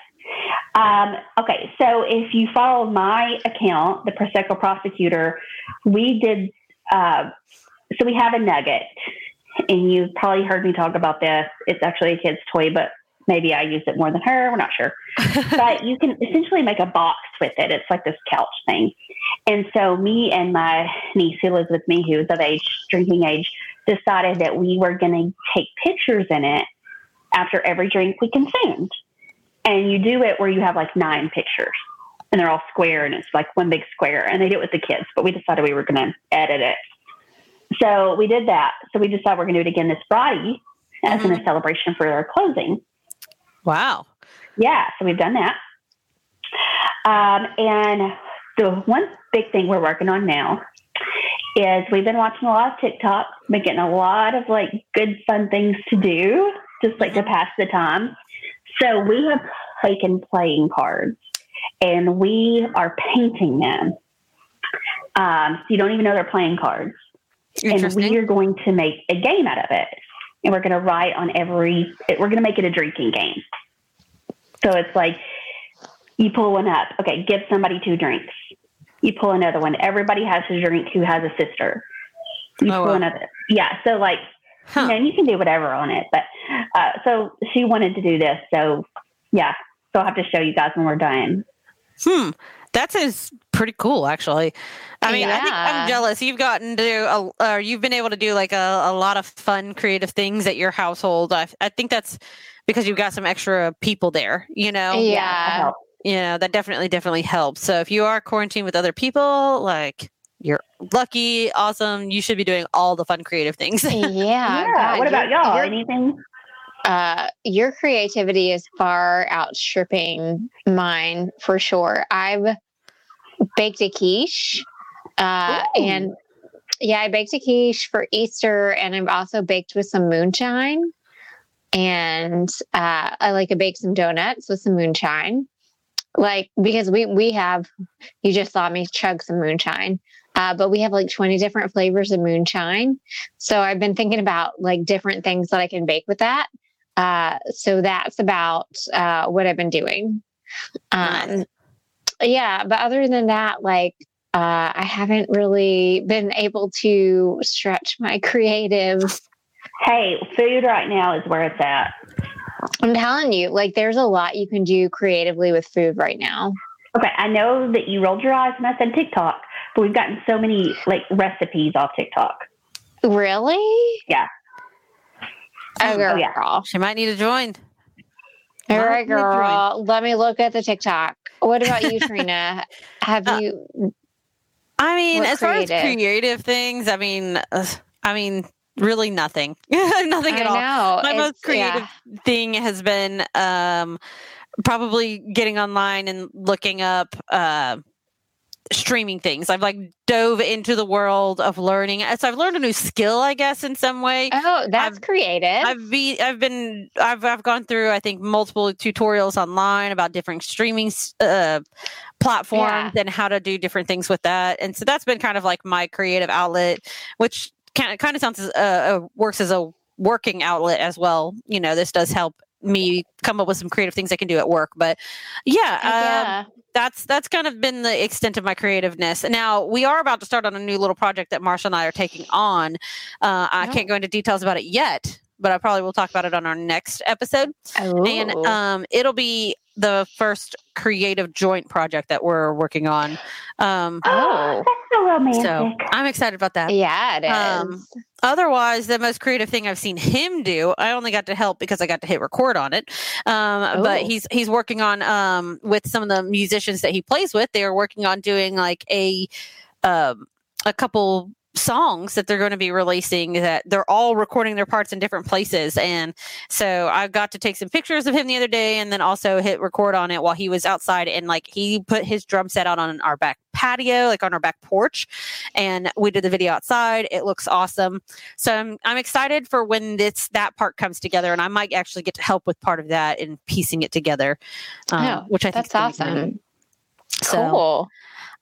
Speaker 3: Um, okay, so if you follow my account, the Prosecco Prosecutor, we did. Uh, so we have a nugget, and you've probably heard me talk about this. It's actually a kid's toy, but maybe I use it more than her. We're not sure. but you can essentially make a box with it. It's like this couch thing. And so me and my niece who lives with me, who is of age, drinking age, decided that we were going to take pictures in it after every drink we consumed. And you do it where you have like nine pictures and they're all square and it's like one big square. And they do it with the kids, but we decided we were going to edit it. So we did that. So we decided we're going to do it again this Friday as in a mm-hmm. celebration for our closing.
Speaker 2: Wow.
Speaker 3: Yeah, so we've done that. Um, and the one big thing we're working on now is we've been watching a lot of TikTok, been getting a lot of like good, fun things to do, just like to pass the time. So we have taken playing cards and we are painting them. Um, so you don't even know they're playing cards and we are going to make a game out of it and we're going to write on every we're going to make it a drinking game. So it's like you pull one up. Okay give somebody two drinks. You pull another one. Everybody has a drink who has a sister. You
Speaker 2: Oh,
Speaker 3: pull
Speaker 2: wow.
Speaker 3: another. Yeah so like
Speaker 2: Huh.
Speaker 3: you know you can do whatever on it but uh, so she wanted to do this so yeah. So i'll have to show you guys when we're done.
Speaker 2: Hmm. That sounds pretty cool, actually. I mean, I think I'm jealous. You've gotten to, a, or you've been able to do like a, a lot of fun, creative things at your household. I, I think that's because you've got some extra people there. You know,
Speaker 4: Yeah.
Speaker 2: you know that definitely, definitely helps. So if you are quarantined with other people, like you're lucky, awesome. You should be doing all the fun, creative things.
Speaker 4: Yeah.
Speaker 3: yeah what about y'all
Speaker 4: your-
Speaker 3: anything
Speaker 4: uh, your creativity is far outstripping mine for sure. I've baked a quiche, uh, and yeah, I baked a quiche for Easter, and I've also baked with some moonshine. And uh, I like to bake some donuts with some moonshine, like because we we have. You just saw me chug some moonshine. Uh, but we have like 20 different flavors of moonshine. So I've been thinking about like different things that I can bake with that. Uh, so that's about uh, what I've been doing. Um, yeah, but other than that, like uh, I haven't really been able to stretch my creative.
Speaker 3: hey food right now is where it's at
Speaker 4: I'm telling you, like there's a lot you can do creatively with food right now.
Speaker 3: Okay, I know that you rolled your eyes when I said TikTok, but we've gotten so many like recipes off TikTok.
Speaker 4: Really?
Speaker 3: Yeah.
Speaker 4: Oh, girl.
Speaker 3: Oh, yeah.
Speaker 2: She might need to join.
Speaker 4: All
Speaker 2: Might
Speaker 4: right,
Speaker 2: need to join.
Speaker 4: girl. Let me look at the TikTok. What about you, Trina? Have
Speaker 2: Uh,
Speaker 4: you?
Speaker 2: I mean, as far as
Speaker 4: creative?
Speaker 2: creative things, I mean, uh, I mean, really nothing, nothing
Speaker 4: I
Speaker 2: at all.
Speaker 4: know.
Speaker 2: My most creative
Speaker 4: yeah.
Speaker 2: thing has been um, probably getting online and looking up uh, streaming things. I've like dove into the world of learning. So I've learned a new skill, I guess, in some way.
Speaker 4: Oh, that's
Speaker 2: I've-
Speaker 4: creative.
Speaker 2: I've be I've been I've I've gone through I think multiple tutorials online about different streaming uh, platforms and how to do different things with that, and so that's been kind of like my creative outlet, which kind of kind of sounds as, uh, uh, works as a working outlet as well. You know, this does help me come up with some creative things I can do at work, but yeah, um,
Speaker 4: yeah.
Speaker 2: that's that's kind of been the extent of my creativeness. Now we are about to start on a new little project that Marshall and I are taking on. Uh, I
Speaker 4: Oh.
Speaker 2: can't go into details about it yet, but I probably will talk about it on our next episode. And um, it'll be the first creative joint project that we're working on. Um,
Speaker 4: Oh.
Speaker 3: that's so romantic.
Speaker 2: so I'm excited about that.
Speaker 4: yeah, it is.
Speaker 2: um, Otherwise, the most creative thing I've seen him do, I only got to help because I got to hit record on it. Um, but
Speaker 4: Oh.
Speaker 2: he's he's working on um, with some of the musicians that he plays with. They are working on doing like a um, a couple songs that they're going to be releasing that they're all recording their parts in different places and so i got to take some pictures of him the other day and then also hit record on it while he was outside and like he put his drum set out on our back patio like on our back porch and we did the video outside it looks awesome so i'm, I'm excited for when this that part comes together and i might actually get to help with part of that and piecing it together um,
Speaker 4: Oh,
Speaker 2: which i think
Speaker 4: that's
Speaker 2: is gonna be great.
Speaker 4: awesome.
Speaker 2: So-
Speaker 4: Cool.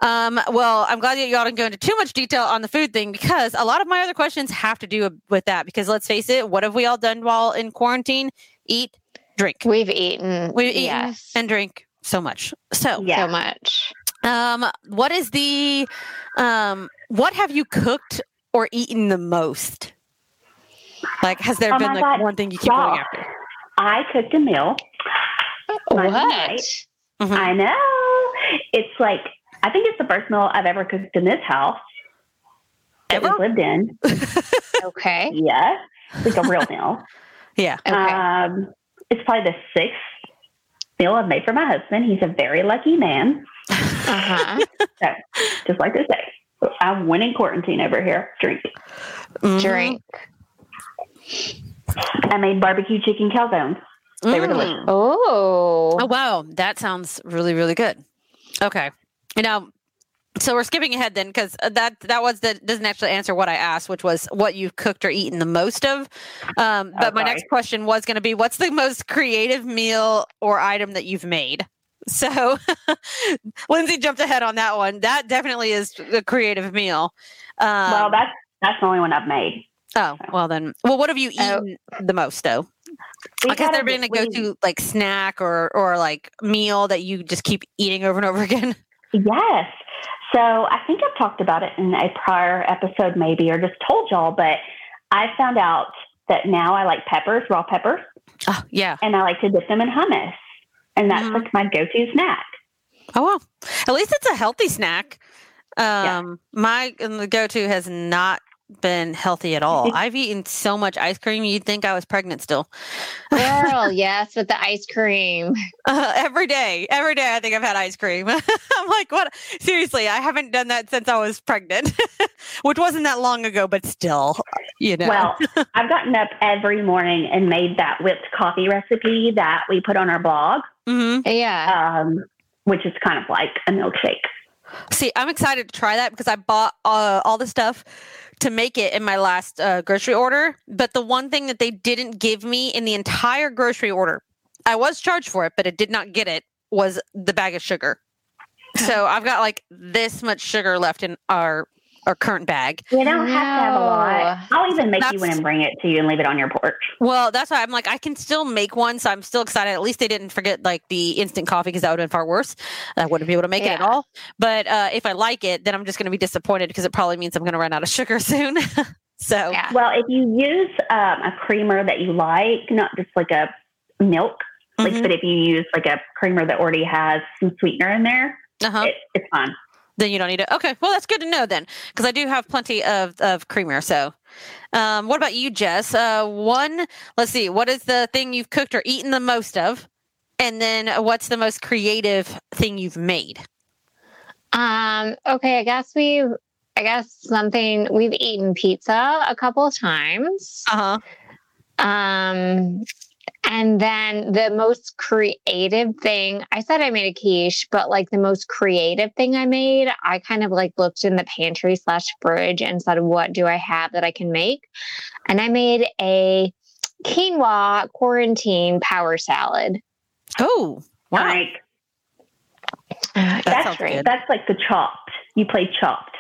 Speaker 2: Um, well, I'm glad that y'all didn't go into too much detail on the food thing because a lot of my other questions have to do with that. Because let's face it, what have we all done while in quarantine? Eat, drink.
Speaker 4: We've eaten.
Speaker 2: We've eaten
Speaker 4: yes,
Speaker 2: and drink so much. So,
Speaker 3: Yeah.
Speaker 4: so much.
Speaker 2: um, what is the, um, what have you cooked or eaten the most? Like, has there
Speaker 3: Oh
Speaker 2: been like
Speaker 3: God,
Speaker 2: one thing you keep going after?
Speaker 3: I cooked a meal.
Speaker 4: What?
Speaker 3: night.
Speaker 2: Mhm.
Speaker 3: I know. It's like I think it's the first meal I've ever cooked in this house that
Speaker 2: Ever?
Speaker 3: we've lived in.
Speaker 4: Okay.
Speaker 3: Yes, like a real meal.
Speaker 2: Yeah.
Speaker 4: Okay.
Speaker 3: Um, it's probably the sixth meal I've made for my husband. He's a very lucky man,
Speaker 4: Uh huh.
Speaker 3: so, just like to say. I'm winning quarantine over here. Drink.
Speaker 2: Mhm.
Speaker 4: Drink.
Speaker 3: I made barbecue chicken calzones. They were
Speaker 2: Mm.
Speaker 3: delicious.
Speaker 4: Oh.
Speaker 2: Oh wow, that sounds really really good. Okay, now so we're skipping ahead then because that that was that doesn't actually answer what I asked, which was what you've cooked or eaten the most of. Um, but
Speaker 3: Oh,
Speaker 2: my next question was going to be, what's the most creative meal or item that you've made? So Lindsay jumped ahead on that one. That definitely is a creative meal. Um,
Speaker 3: well, that's that's the only one I've made.
Speaker 2: oh well then. Well, what have you
Speaker 4: Oh.
Speaker 2: eaten the most though? Like, has there been a go-to like snack or or like meal that you just keep eating over and over again?
Speaker 3: Yes. So I think I've talked about it in a prior episode, maybe, or just told y'all, but I found out that now I like peppers, raw peppers,
Speaker 2: Oh yeah.
Speaker 3: and I like to dip them in hummus. And that's
Speaker 2: Mhm.
Speaker 3: like my go to snack.
Speaker 2: Oh well. At least it's a healthy snack.
Speaker 3: Yeah.
Speaker 2: Um my go to has not been healthy at all. I've eaten so much ice cream you'd think I was pregnant still.
Speaker 4: Girl, yes, with the ice cream.
Speaker 2: Uh, every day. Every day I think I've had ice cream. I'm like, what seriously, I haven't done that since I was pregnant. Which wasn't that long ago, but still, you know.
Speaker 3: Well, I've gotten up every morning and made that whipped coffee recipe that we put on our blog,
Speaker 2: hmm
Speaker 4: Yeah.
Speaker 3: um, which is kind of like a milkshake.
Speaker 2: See, I'm excited to try that because I bought uh, all the stuff to make it in my last uh, grocery order. But the one thing that they didn't give me in the entire grocery order, I was charged for it, but it did not get it, was the bag of sugar. So I've got like this much sugar left in our our current bag.
Speaker 3: You don't have to have a lot. I'll even make you one and bring it to you and leave it on your porch.
Speaker 2: Well, that's why I'm like I can still make one, so I'm still excited. At least they didn't forget like the instant coffee because that would have been far worse. I wouldn't be able to make it at all. But uh, if I like it, then I'm just going to be disappointed because it probably means I'm going to run out of sugar soon. so
Speaker 4: Yeah.
Speaker 3: Well, if you use um, a creamer that you like, not just like a milk, like,
Speaker 2: Mhm.
Speaker 3: but if you use like a creamer that already has some sweetener in there,
Speaker 2: uh-huh.
Speaker 3: it, it's fine.
Speaker 2: Then you don't need it. Okay, well that's good to know then, because I do have plenty of of creamer. So, um, what about you, Jess? Uh, one, let's see, what is the thing you've cooked or eaten the most of, and then what's the most creative thing you've made?
Speaker 4: Um, okay, I guess we've. I guess something we've eaten pizza a couple times.
Speaker 2: Uh
Speaker 4: huh. Um, and then the most creative thing, I said I made a quiche, but like the most creative thing I made, I kind of like looked in the pantry slash fridge and said, what do I have that I can make? And I made a quinoa quarantine power salad.
Speaker 2: Oh, wow.
Speaker 3: Like, that that's great. That's like the chopped. You play chopped.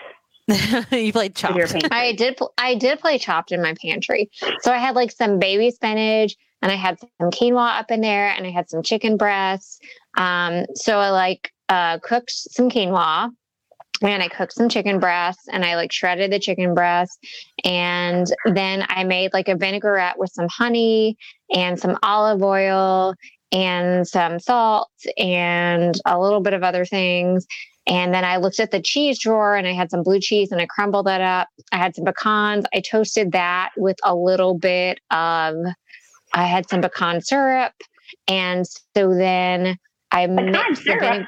Speaker 2: you played chopped.
Speaker 4: I did. I did play chopped in my pantry. So I had like some baby spinach, and I had some quinoa up in there, and I had some chicken breasts. Um, so I like uh, cooked some quinoa, and I cooked some chicken breasts, and I like shredded the chicken breasts, and then I made like a vinaigrette with some honey and some olive oil and some salt and a little bit of other things and then I looked at the cheese drawer and I had some blue cheese and I crumbled that up. I had some pecans. I toasted that with a little bit of, I had some pecan syrup. And so then I mixed the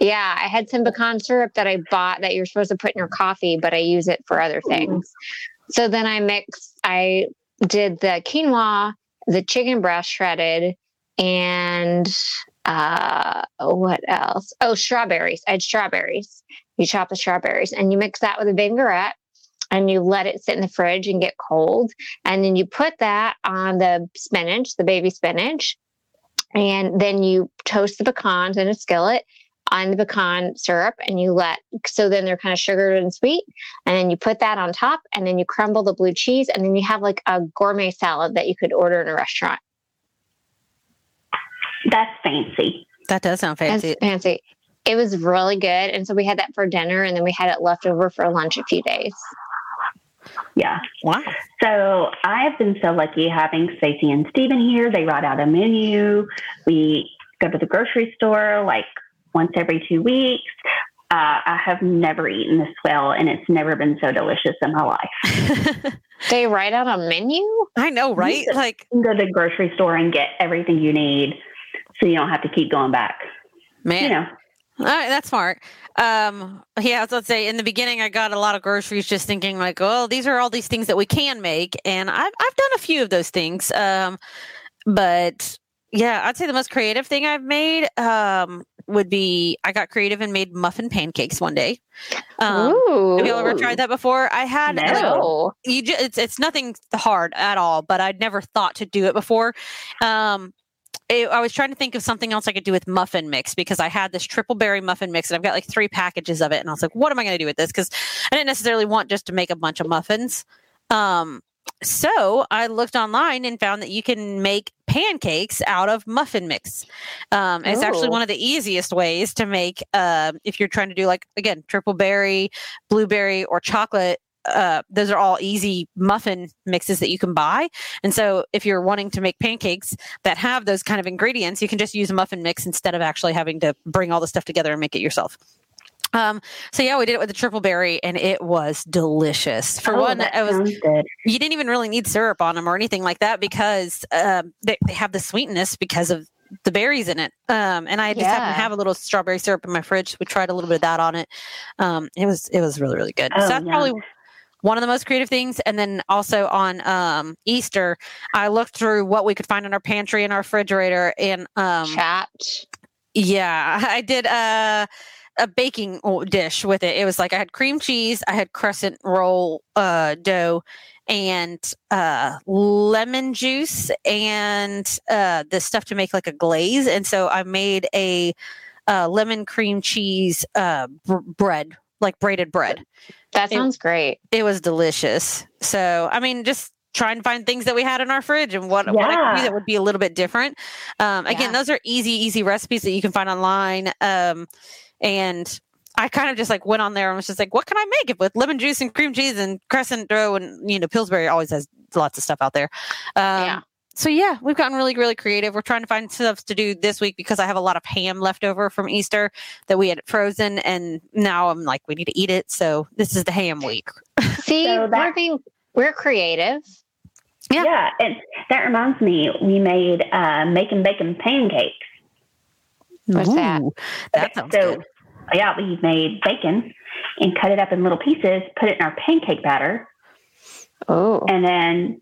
Speaker 4: yeah, I had some pecan syrup that I bought that you're supposed to put in your coffee, but I use it for other things. So then I mixed, I did the quinoa, the chicken breast shredded, and uh, what else? Oh, strawberries. I had strawberries. You chop the strawberries and you mix that with a vinaigrette and you let it sit in the fridge and get cold. And then you put that on the spinach, the baby spinach. And then you toast the pecans in a skillet on the pecan syrup and you let so then they're kind of sugared and sweet and then you put that on top and then you crumble the blue cheese and then you have like a gourmet salad that you could order in a restaurant
Speaker 3: that's fancy.
Speaker 2: That does sound fancy.
Speaker 4: That's fancy. It was really good. And so we had that for dinner and then we had it left over for lunch a few days.
Speaker 3: Yeah.
Speaker 2: Wow.
Speaker 3: So I've been so lucky having Stacey and Stephen here. They write out a menu. We go to the grocery store like once every two weeks. Uh, I have never eaten this well, and it's never been so delicious in my life.
Speaker 4: they write out a menu?
Speaker 2: I know, right?
Speaker 3: like, go to the grocery store and get everything you need so you don't have to keep going back.
Speaker 2: Man.
Speaker 3: You know.
Speaker 2: All right, that's smart. Um, yeah, let's say in the beginning, I got a lot of groceries just thinking like, oh, these are all these things that we can make, and I've I've done a few of those things. Um, but yeah, I'd say the most creative thing I've made um would be I got creative and made muffin pancakes one day. Um, Ooh. Have you ever tried that before? I had
Speaker 4: no.
Speaker 2: you. Just, it's it's nothing hard at all, but I'd never thought to do it before. Um, it, I was trying to think of something else I could do with muffin mix because I had this triple berry muffin mix and I've got like three packages of it. And I was like, what am I going to do with this? Because I didn't necessarily want just to make a bunch of muffins. Um, so I looked online and found that you can make pancakes out of muffin mix. Um, it's actually one of the easiest ways to make uh, if you're trying to do like again triple berry, blueberry, or chocolate uh, those are all easy muffin mixes that you can buy. And so if you're wanting to make pancakes that have those kind of ingredients, you can just use a muffin mix instead of actually having to bring all the stuff together and make it yourself. Um, so yeah, we did it with the triple berry and it was delicious. For oh, one, it was, you didn't even really need syrup on them or anything like that because, um, they, they have the sweetness because of the berries in it. Um, and I just yeah. happened to have a little strawberry syrup in my fridge. We tried a little bit of that on it. Um, it was, it was really, really good. Oh, so that's yeah. probably one of the most creative things. And then also on um, Easter, I looked through what we could find in our pantry and our refrigerator and um,
Speaker 4: chat.
Speaker 2: Yeah, I did a a baking dish with it. It was like I had cream cheese, I had crescent roll uh, dough, and uh, lemon juice, and uh, the stuff to make like a glaze. And so I made a uh, lemon cream cheese uh, br- bread like braided bread.
Speaker 4: That sounds
Speaker 2: it,
Speaker 4: great.
Speaker 2: It was delicious. So, I mean, just try and find things that we had in our fridge and what, yeah. what I could do that would be a little bit different. Um, again, yeah. those are easy, easy recipes that you can find online. Um, and I kind of just like went on there and was just like, what can I make it with lemon juice and cream cheese and crescent dough and, you know, Pillsbury always has lots of stuff out there. Um, yeah. So yeah, we've gotten really, really creative. We're trying to find stuff to do this week because I have a lot of ham left over from Easter that we had frozen, and now I'm like, we need to eat it. So this is the ham week.
Speaker 4: See,
Speaker 3: So that-
Speaker 4: we're being we're creative.
Speaker 2: Yeah.
Speaker 3: Yeah, and that reminds me, we made uh, making bacon pancakes.
Speaker 4: What's?
Speaker 2: Ooh, That
Speaker 3: Okay,
Speaker 2: sounds
Speaker 3: so,
Speaker 2: good.
Speaker 3: Yeah, we made bacon and cut it up in little pieces, put it in our pancake batter,
Speaker 4: Oh,
Speaker 3: and then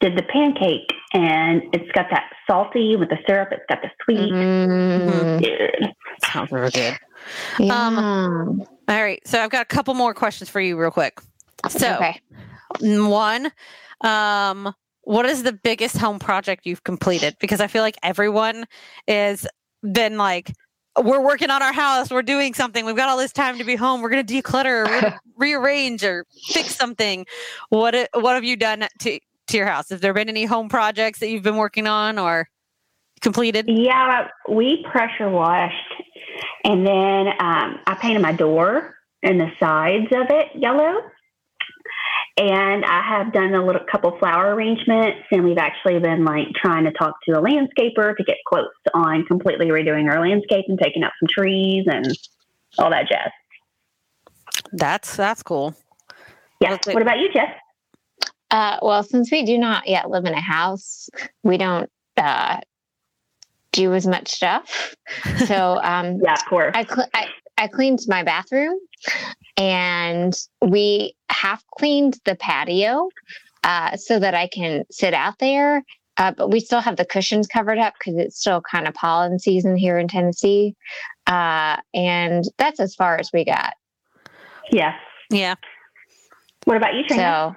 Speaker 3: did the pancake. And it's got that salty with the syrup. It's got the sweet.
Speaker 4: Mm,
Speaker 3: Dude.
Speaker 2: Sounds really good.
Speaker 4: yum.
Speaker 2: All right, so I've got a couple more questions for you, real quick. So,
Speaker 4: okay.
Speaker 2: one, um, what is the biggest home project you've completed? Because I feel like everyone is been like, we're working on our house, we're doing something, we've got all this time to be home, we're going to declutter, we're rearrange, or fix something. What what have you done to to your house? Have there been any home projects that you've been working on or completed?
Speaker 3: Yeah, we pressure washed, and then um, I painted my door and the sides of it yellow. And I have done a little couple flower arrangements, and we've actually been like trying to talk to a landscaper to get quotes on completely redoing our landscape and taking out some trees and all that jazz.
Speaker 2: That's that's cool.
Speaker 3: Yeah. What about you, Jess?
Speaker 4: Uh, well, since we do not yet live in a house, we don't uh, do as much stuff. So um,
Speaker 3: Yeah, of course.
Speaker 4: I, cl- I I cleaned my bathroom, and we half cleaned the patio uh, so that I can sit out there. Uh, but we still have the cushions covered up because it's still kind of pollen season here in Tennessee, uh, and that's as far as we got.
Speaker 3: Yeah.
Speaker 2: Yeah.
Speaker 3: What about you, Trina?
Speaker 4: So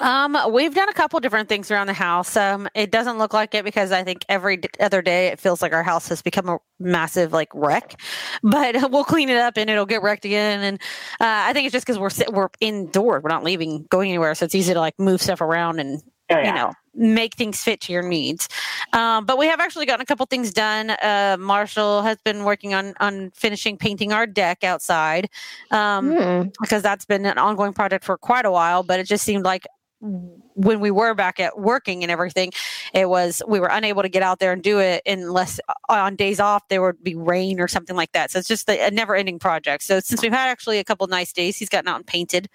Speaker 2: Um, we've done a couple different things around the house. Um, it doesn't look like it because I think every d- other day it feels like our house has become a massive like wreck. But we'll clean it up and it'll get wrecked again. And uh, I think it's just because we're sit- we're indoors, we're not leaving, going anywhere, so it's easy to like move stuff around and
Speaker 3: Oh,
Speaker 2: you know make things fit to your needs. Um, but we have actually gotten a couple things done. Uh, marshall has been working on on finishing painting our deck outside um,
Speaker 4: hmm,
Speaker 2: because that's been an ongoing project for quite a while. But it just seemed like うん。When we were back at working and everything it was we were unable to get out there and do it unless on days off there would be rain or something like that. So it's just a never ending project. So since we've had actually a couple nice days he's gotten out and painted.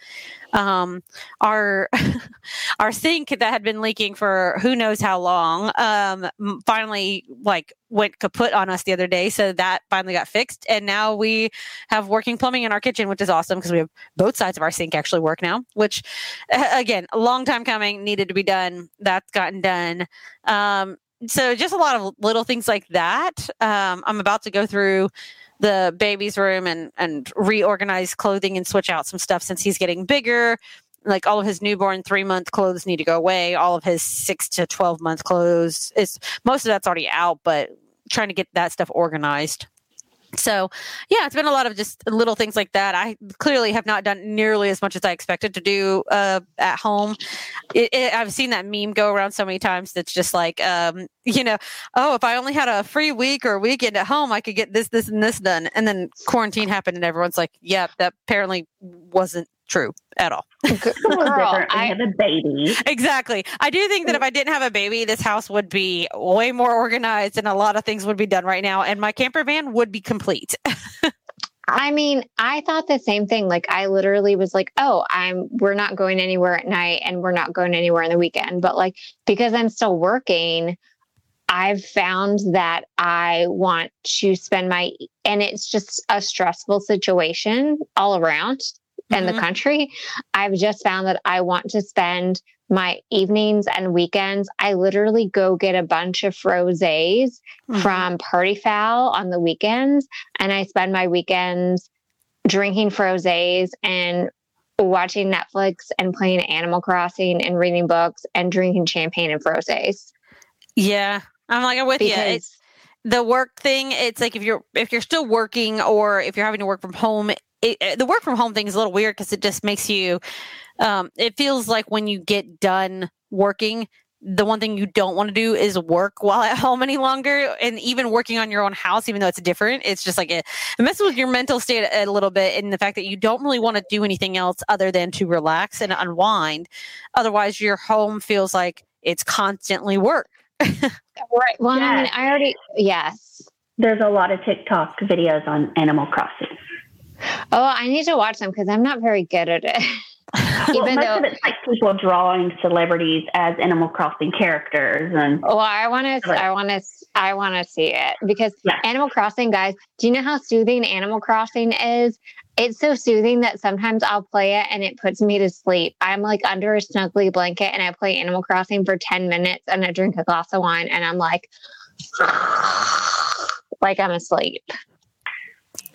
Speaker 2: Um our our sink that had been leaking for who knows how long um finally like went kaput on us the other day. So that finally got fixed. And now we have working plumbing in our kitchen which is awesome because we have both sides of our sink actually work now which again a long time coming needed to be done that's gotten done. Um so just a lot of little things like that. Um i'm about to go through the baby's room and and reorganize clothing and switch out some stuff since he's getting bigger. Like all of his newborn three month clothes need to go away. All of his six to 12 month clothes is most of that's already out but trying to get that stuff organized so yeah it's been a lot of just little things like that. I clearly have not done nearly as much as i expected to do uh, at home. It, it, i've seen that meme go around so many times that's just like um, you know oh if i only had a free week or weekend at home i could get this this and this done. And then quarantine happened and everyone's like yeah that apparently wasn't true at all
Speaker 3: It's a little
Speaker 4: Girl,
Speaker 3: different
Speaker 4: I-
Speaker 3: have a baby.
Speaker 2: Exactly. I do think that if I didn't have a baby, this house would be way more organized and a lot of things would be done right now, and my camper van would be complete.
Speaker 4: I mean, I thought the same thing. Like I literally was like, "Oh, I'm we're not going anywhere at night and we're not going anywhere in the weekend." But like because I'm still working, I've found that I want to spend my and it's just a stressful situation all around in
Speaker 2: Mhm.
Speaker 4: the country. I've just found that I want to spend my evenings and weekends. I literally go get a bunch of frosés
Speaker 2: Mhm.
Speaker 4: from Party Fowl on the weekends, and I spend my weekends drinking frosés and watching Netflix and playing Animal Crossing and reading books and drinking champagne and frosés.
Speaker 2: Yeah, I'm like I'm with you. It's the work thing. It's like if you're if you're still working or if you're having to work from home. It, it- the work from home thing is a little weird because it just makes you. Um, it feels like when you get done working, the one thing you don't want to do is work while at home any longer and even working on your own house even though it's different it's just like it, it messes with your mental state a, a little bit and the fact that you don't really want to do anything else other than to relax and unwind otherwise your home feels like it's constantly work.
Speaker 4: Right. Well, I mean, I already, yes.
Speaker 3: There's a lot of TikTok videos on Animal Crossing.
Speaker 4: Oh, I need to watch them because I'm not very good at it.
Speaker 3: Well,
Speaker 4: Even
Speaker 3: most
Speaker 4: though,
Speaker 3: of it's like people drawing celebrities as Animal Crossing characters, and
Speaker 4: well, I want to, I want to, I want to see it because
Speaker 3: Yeah.
Speaker 4: Animal Crossing, guys. Do you know how soothing Animal Crossing is? It's so soothing that sometimes I'll play it and it puts me to sleep. I'm like under a snuggly blanket and I play Animal Crossing for 10 minutes and I drink a glass of wine and I'm like, like I'm asleep.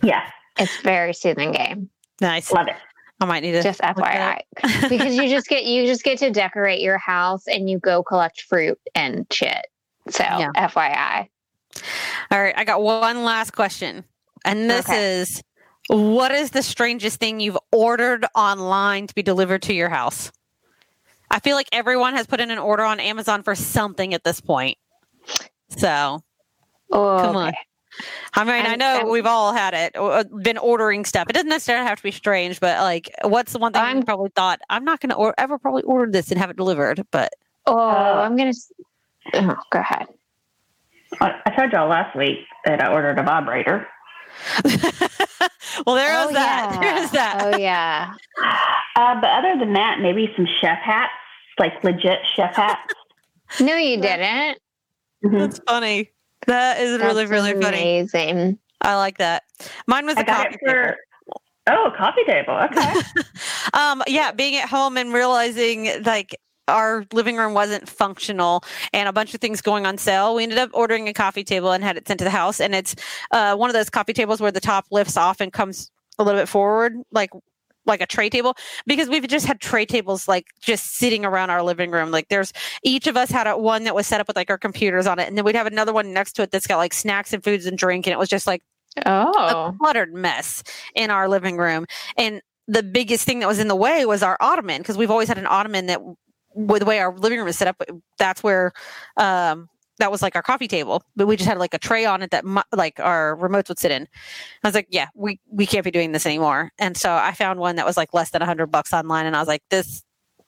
Speaker 3: yeah,
Speaker 4: It's very soothing game.
Speaker 2: Nice.
Speaker 3: love it.
Speaker 2: I might need to
Speaker 4: Just FYI. because you just get you just get to decorate your house and you go collect fruit and shit. So
Speaker 2: Yeah.
Speaker 4: FYI.
Speaker 2: All right, I got one last question. And this
Speaker 4: Okay.
Speaker 2: is what is the strangest thing you've ordered online to be delivered to your house? I feel like everyone has put in an order on Amazon for something at this point. So,
Speaker 4: Oh,
Speaker 2: come on. I mean, I know
Speaker 4: and-
Speaker 2: we've all had it, uh, been ordering stuff. It doesn't necessarily have to be strange, but like, what's the one thing you
Speaker 4: I'm-
Speaker 2: probably thought, I'm not going to or- ever probably order this and have it delivered? But
Speaker 4: Oh,
Speaker 3: Uh,
Speaker 4: I'm gonna. Oh, go ahead.
Speaker 3: I, I told y'all last week that I ordered a vibrator.
Speaker 2: well, there
Speaker 4: oh,
Speaker 2: that.
Speaker 4: yeah.
Speaker 2: There's that.
Speaker 4: Oh yeah.
Speaker 3: Uh, but other than that, maybe some chef hats, like legit chef hats.
Speaker 4: No, you didn't.
Speaker 3: Mhm.
Speaker 2: That's funny. That is really,
Speaker 4: That's
Speaker 2: really funny.
Speaker 4: amazing.
Speaker 2: I like that. Mine was
Speaker 3: I
Speaker 2: a
Speaker 3: got
Speaker 2: coffee
Speaker 3: for. Oh, a coffee table. Okay.
Speaker 2: um, yeah, being at home and realizing like our living room wasn't functional and a bunch of things going on sale. We ended up ordering a coffee table and had it sent to the house. And it's uh, one of those coffee tables where the top lifts off and comes a little bit forward, like like a tray table because we've just had tray tables like just sitting around our living room like there's each of us had a, one that was set up with like our computers on it and then we'd have another one next to it that's got like snacks and foods and drink and it was just like a
Speaker 4: Oh.
Speaker 2: cluttered mess in our living room. And the biggest thing that was in the way was our ottoman because we've always had an ottoman that, with the way our living room is set up, that's where um, that was like our coffee table. But we just had like a tray on it that mu- like our remotes would sit in. I was like, yeah, we we can't be doing this anymore. And so I found one that was like less than a hundred bucks online, and I was like, this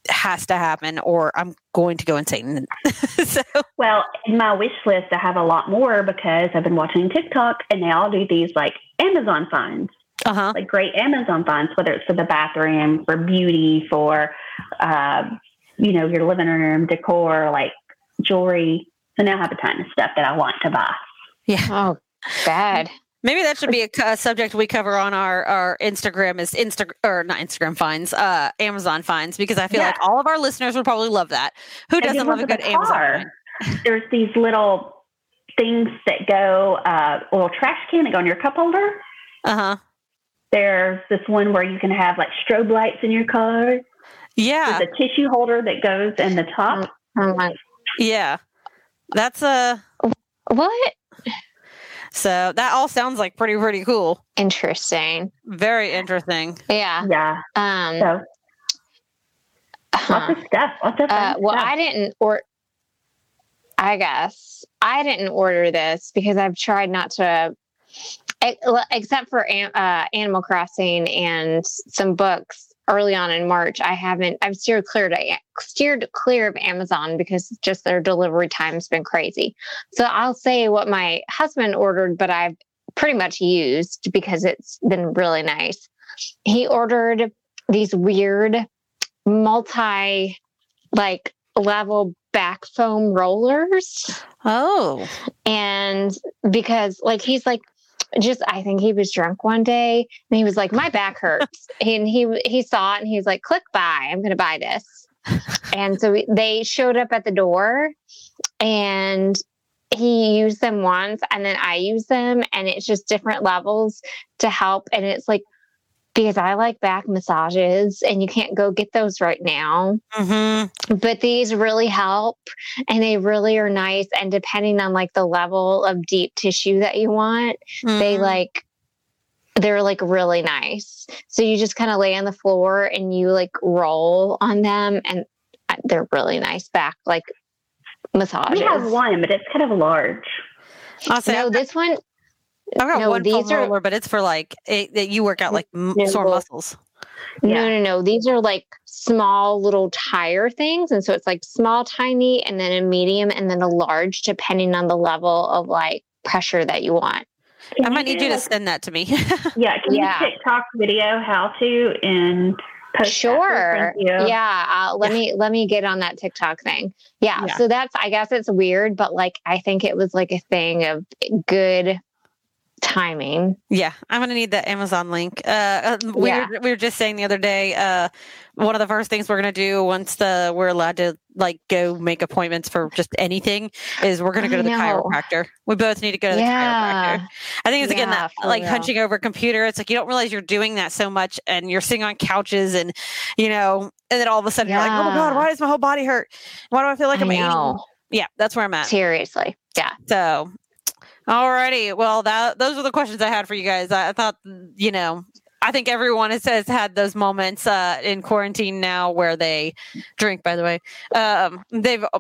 Speaker 2: has to happen or I'm going to go insane. so
Speaker 3: Well, in my wish list, I have a lot more because I've been watching TikTok and they all do these like Amazon finds,
Speaker 2: uh huh.
Speaker 3: like great Amazon finds, whether it's for the bathroom, for beauty, for, uh, you know, your living room decor, like jewelry. So now I have a ton of stuff that I want to buy. Yeah.
Speaker 4: Oh, bad.
Speaker 2: Maybe that should be a, a subject we cover on our, our Instagram is Insta or not Instagram finds, uh, Amazon finds because I feel
Speaker 3: Yeah.
Speaker 2: like all of our listeners would probably love that. Who
Speaker 3: And
Speaker 2: doesn't love a good
Speaker 3: the
Speaker 2: Amazon find?
Speaker 3: There's these little things that go, uh, a little trash can that go in your cup holder.
Speaker 2: Uh huh.
Speaker 3: There's this one where you can have like strobe lights in your car.
Speaker 2: Yeah,
Speaker 3: There's a tissue holder that goes in the top.
Speaker 4: I'm
Speaker 2: yeah. That's a
Speaker 4: what?
Speaker 2: so that all sounds like pretty pretty cool.
Speaker 4: Interesting.
Speaker 2: Very interesting.
Speaker 4: Yeah.
Speaker 3: Yeah.
Speaker 4: Um.
Speaker 3: So
Speaker 4: huh.
Speaker 3: lots of stuff. Lots of
Speaker 4: Uh,
Speaker 3: fun
Speaker 4: well,
Speaker 3: stuff.
Speaker 4: I didn't, or I guess I didn't order this because I've tried not to, except for uh, Animal Crossing and some books early on in March. I haven't. I've steered clear to steered clear of Amazon because just their delivery time's been crazy. So I'll say what my husband ordered, but I've pretty much used because it's been really nice. He ordered these weird multi like level back foam rollers
Speaker 2: Oh,
Speaker 4: and because like he's like just I think he was drunk one day and he was like my back hurts. And he he saw it and he's like click buy. I'm going to buy this. And so we- they showed up at the door and he used them once and then I used them and it's just different levels to help. And it's like because I like back massages and you can't go get those right now
Speaker 2: mm-hmm.
Speaker 4: but these really help and they really are nice and depending on like the level of deep tissue that you want they
Speaker 2: Mm-hmm.
Speaker 4: like they're like really nice so you just kind of lay on the floor and you like roll on them and uh, they're really nice back like massages
Speaker 3: we have one, but it's kind of large.
Speaker 2: I'll
Speaker 4: no this one
Speaker 2: I've got
Speaker 4: no,
Speaker 2: one foam
Speaker 4: these are-
Speaker 2: roller, but it's for like it, that you work out like m-
Speaker 4: Yeah,
Speaker 2: sore
Speaker 4: well-
Speaker 2: muscles.
Speaker 3: Yeah.
Speaker 4: No, no, no. These are like small little tire things. And so it's like small, tiny, and then a medium, and then a large, depending on the level of like pressure that you want.
Speaker 3: Can
Speaker 2: I might need you to send that to me.
Speaker 3: Yeah, can
Speaker 4: Yeah.
Speaker 3: you TikTok video how to and post?
Speaker 4: Sure.
Speaker 3: Thank.
Speaker 4: Yeah. Uh, let me let me get on that TikTok thing. Yeah,
Speaker 3: Yeah.
Speaker 4: So that's I guess it's weird, but like I think it was like a thing of good timing.
Speaker 2: Yeah, I'm gonna need that Amazon link. Uh, uh, we
Speaker 4: Yeah.
Speaker 2: were, we were just saying the other day. Uh, one of the first things we're gonna do once the we're allowed to like go make appointments for just anything is we're gonna go to the chiropractor. We both need to go to the
Speaker 4: Yeah.
Speaker 2: chiropractor. I think it's again
Speaker 4: Yeah,
Speaker 2: that like
Speaker 4: real.
Speaker 2: hunching over a computer. It's like you don't realize you're doing that so much, and you're sitting on couches, and you know, and then all of a sudden you're like, oh my god, why does my whole body hurt? Why do I feel like
Speaker 4: I
Speaker 2: I'm 80?
Speaker 4: know.
Speaker 2: Yeah, that's where I'm at.
Speaker 4: Seriously. Yeah.
Speaker 2: So, alrighty. Well, that those are the questions I had for you guys. I, I thought, you know, I think everyone has, has had those moments uh, in quarantine now where they drink. By the way, um, they've uh,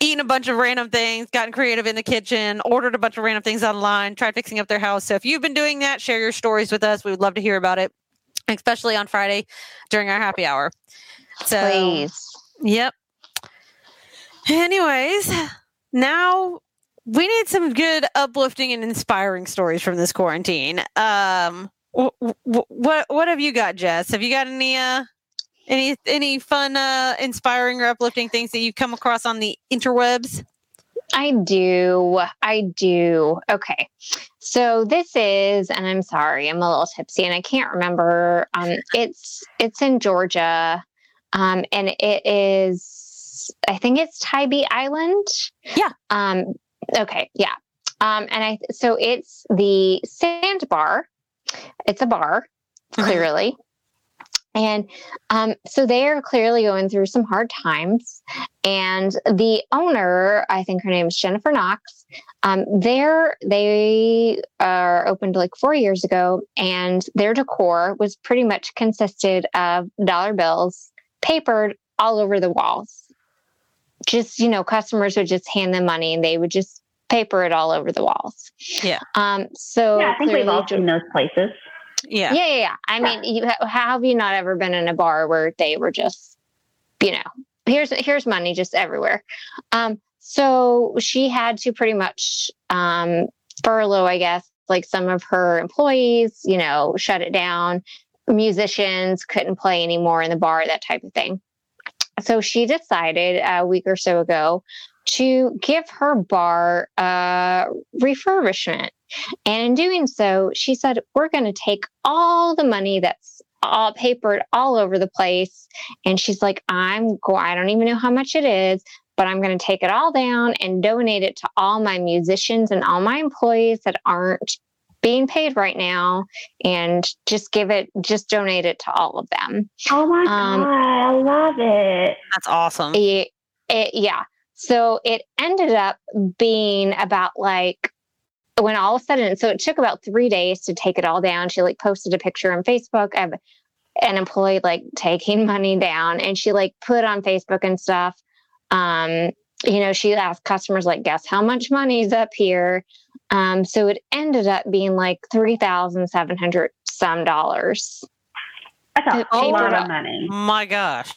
Speaker 2: eaten a bunch of random things, gotten creative in the kitchen, ordered a bunch of random things online, tried fixing up their house. So, if you've been doing that, share your stories with us. We would love to hear about it, especially on Friday during our happy hour. So,
Speaker 4: Please.
Speaker 2: Yep. Anyways, now we need some good uplifting and inspiring stories from this quarantine. Um wh- wh- what what have you got, Jess? Have you got any uh any any fun uh inspiring or uplifting things that you've come across on the interwebs?
Speaker 4: I do. I do. Okay. So this is, and I'm sorry, I'm a little tipsy and I can't remember. Um, it's it's in Georgia. Um, and it is I think it's Tybee Island.
Speaker 2: Yeah.
Speaker 4: Um, okay, yeah. Um, and I so it's the sandbar. It's a bar, clearly. And um, so they are clearly going through some hard times. And the owner, I think her name is Jennifer Knox, um, they're, they are opened like four years ago, and their decor was pretty much consisted of dollar bills papered all over the walls. Just, you know, customers would just hand them money and they would just paper it all over the walls.
Speaker 2: Yeah.
Speaker 4: Um, so
Speaker 3: Yeah, I think we've
Speaker 4: clearly
Speaker 3: all seen those places.
Speaker 2: Yeah.
Speaker 4: yeah, yeah, yeah. I mean, you, how have you not ever been in a bar where they were just, you know, here's here's money just everywhere. Um, so she had to pretty much um, furlough, I guess, like some of her employees. You know, shut it down. Musicians couldn't play anymore in the bar, that type of thing. So she decided a week or so ago to give her bar a refurbishment. And in doing so, she said, We're going to take all the money that's all papered all over the place. And she's like, I'm going, I don't even know how much it is, but I'm going to take it all down and donate it to all my musicians and all my employees that aren't being paid right now and just give it, just donate it to all of them.
Speaker 3: Oh my
Speaker 4: Um,
Speaker 3: god, I love it.
Speaker 2: That's awesome.
Speaker 4: It, it, yeah. So it ended up being about like when all of a sudden, so it took about three days to take it all down. She like posted a picture on Facebook of an employee like taking money down and she like put on Facebook and stuff. Um, you know, she asked customers like, guess how much money's up here. Um, so it ended up being like three thousand seven hundred some dollars.
Speaker 3: That's a
Speaker 4: Oh,
Speaker 3: lot
Speaker 4: wow.
Speaker 3: of money.
Speaker 2: My gosh.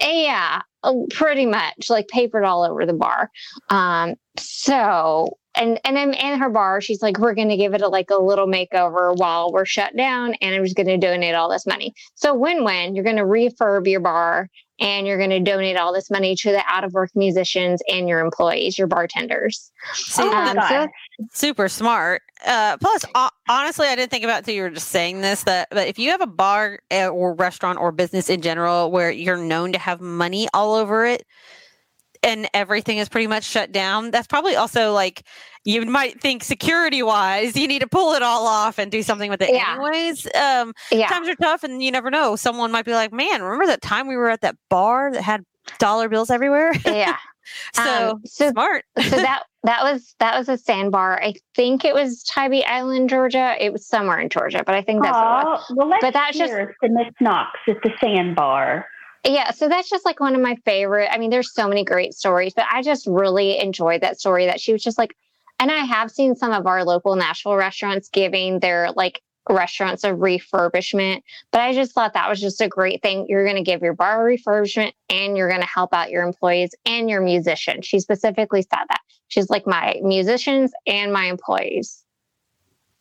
Speaker 4: Yeah, uh, pretty much like papered all over the bar. Um, so and and then in her bar, she's like, we're gonna give it a like a little makeover while we're shut down, and I'm just gonna donate all this money. So win win, you're gonna refurb your bar and you're gonna donate all this money to the out of work musicians and your employees, your bartenders.
Speaker 2: See,
Speaker 3: Oh
Speaker 4: Um, so-
Speaker 2: super smart. Uh, plus, ho- honestly, I didn't think about it until you were just saying this. That, but if you have a bar uh, or restaurant or business in general where you're known to have money all over it, and everything is pretty much shut down, that's probably also like you might think security wise, you need to pull it all off and do something with it
Speaker 4: Yeah.
Speaker 2: anyways. Um,
Speaker 4: yeah,
Speaker 2: times are tough, and you never know. Someone might be like, "Man, remember that time we were at that bar that had dollar bills everywhere?"
Speaker 4: yeah.
Speaker 2: so
Speaker 4: Um, so
Speaker 2: smart.
Speaker 4: so that that was that was a sandbar. I think it was Tybee Island, Georgia. It was somewhere in Georgia, but I think that's what it was.
Speaker 3: Well, let's
Speaker 4: But that's just-
Speaker 3: hear to Miss Knox at the sandbar.
Speaker 4: Yeah, so that's just like one of my favorite. I mean, there's so many great stories, but I just really enjoyed that story that she was just like, and I have seen some of our local Nashville restaurants giving their like restaurants a refurbishment. But I just thought that was just a great thing. You're going to give your bar a refurbishment and you're going to help out your employees and your musicians. She specifically said that. She's like, my musicians and my employees.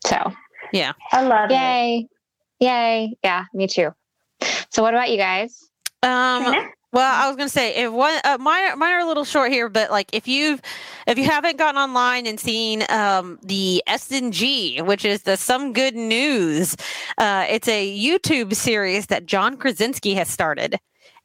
Speaker 4: So, yeah.
Speaker 3: I love it.
Speaker 4: yay. Yay. Yeah, me too. So, what about you guys?
Speaker 2: Um, well, I was gonna say if one uh, mine mine are a little short here, but like if you've if you haven't gotten online and seen um the S and G, which is the Some Good News, uh, it's a YouTube series that John Krasinski has started,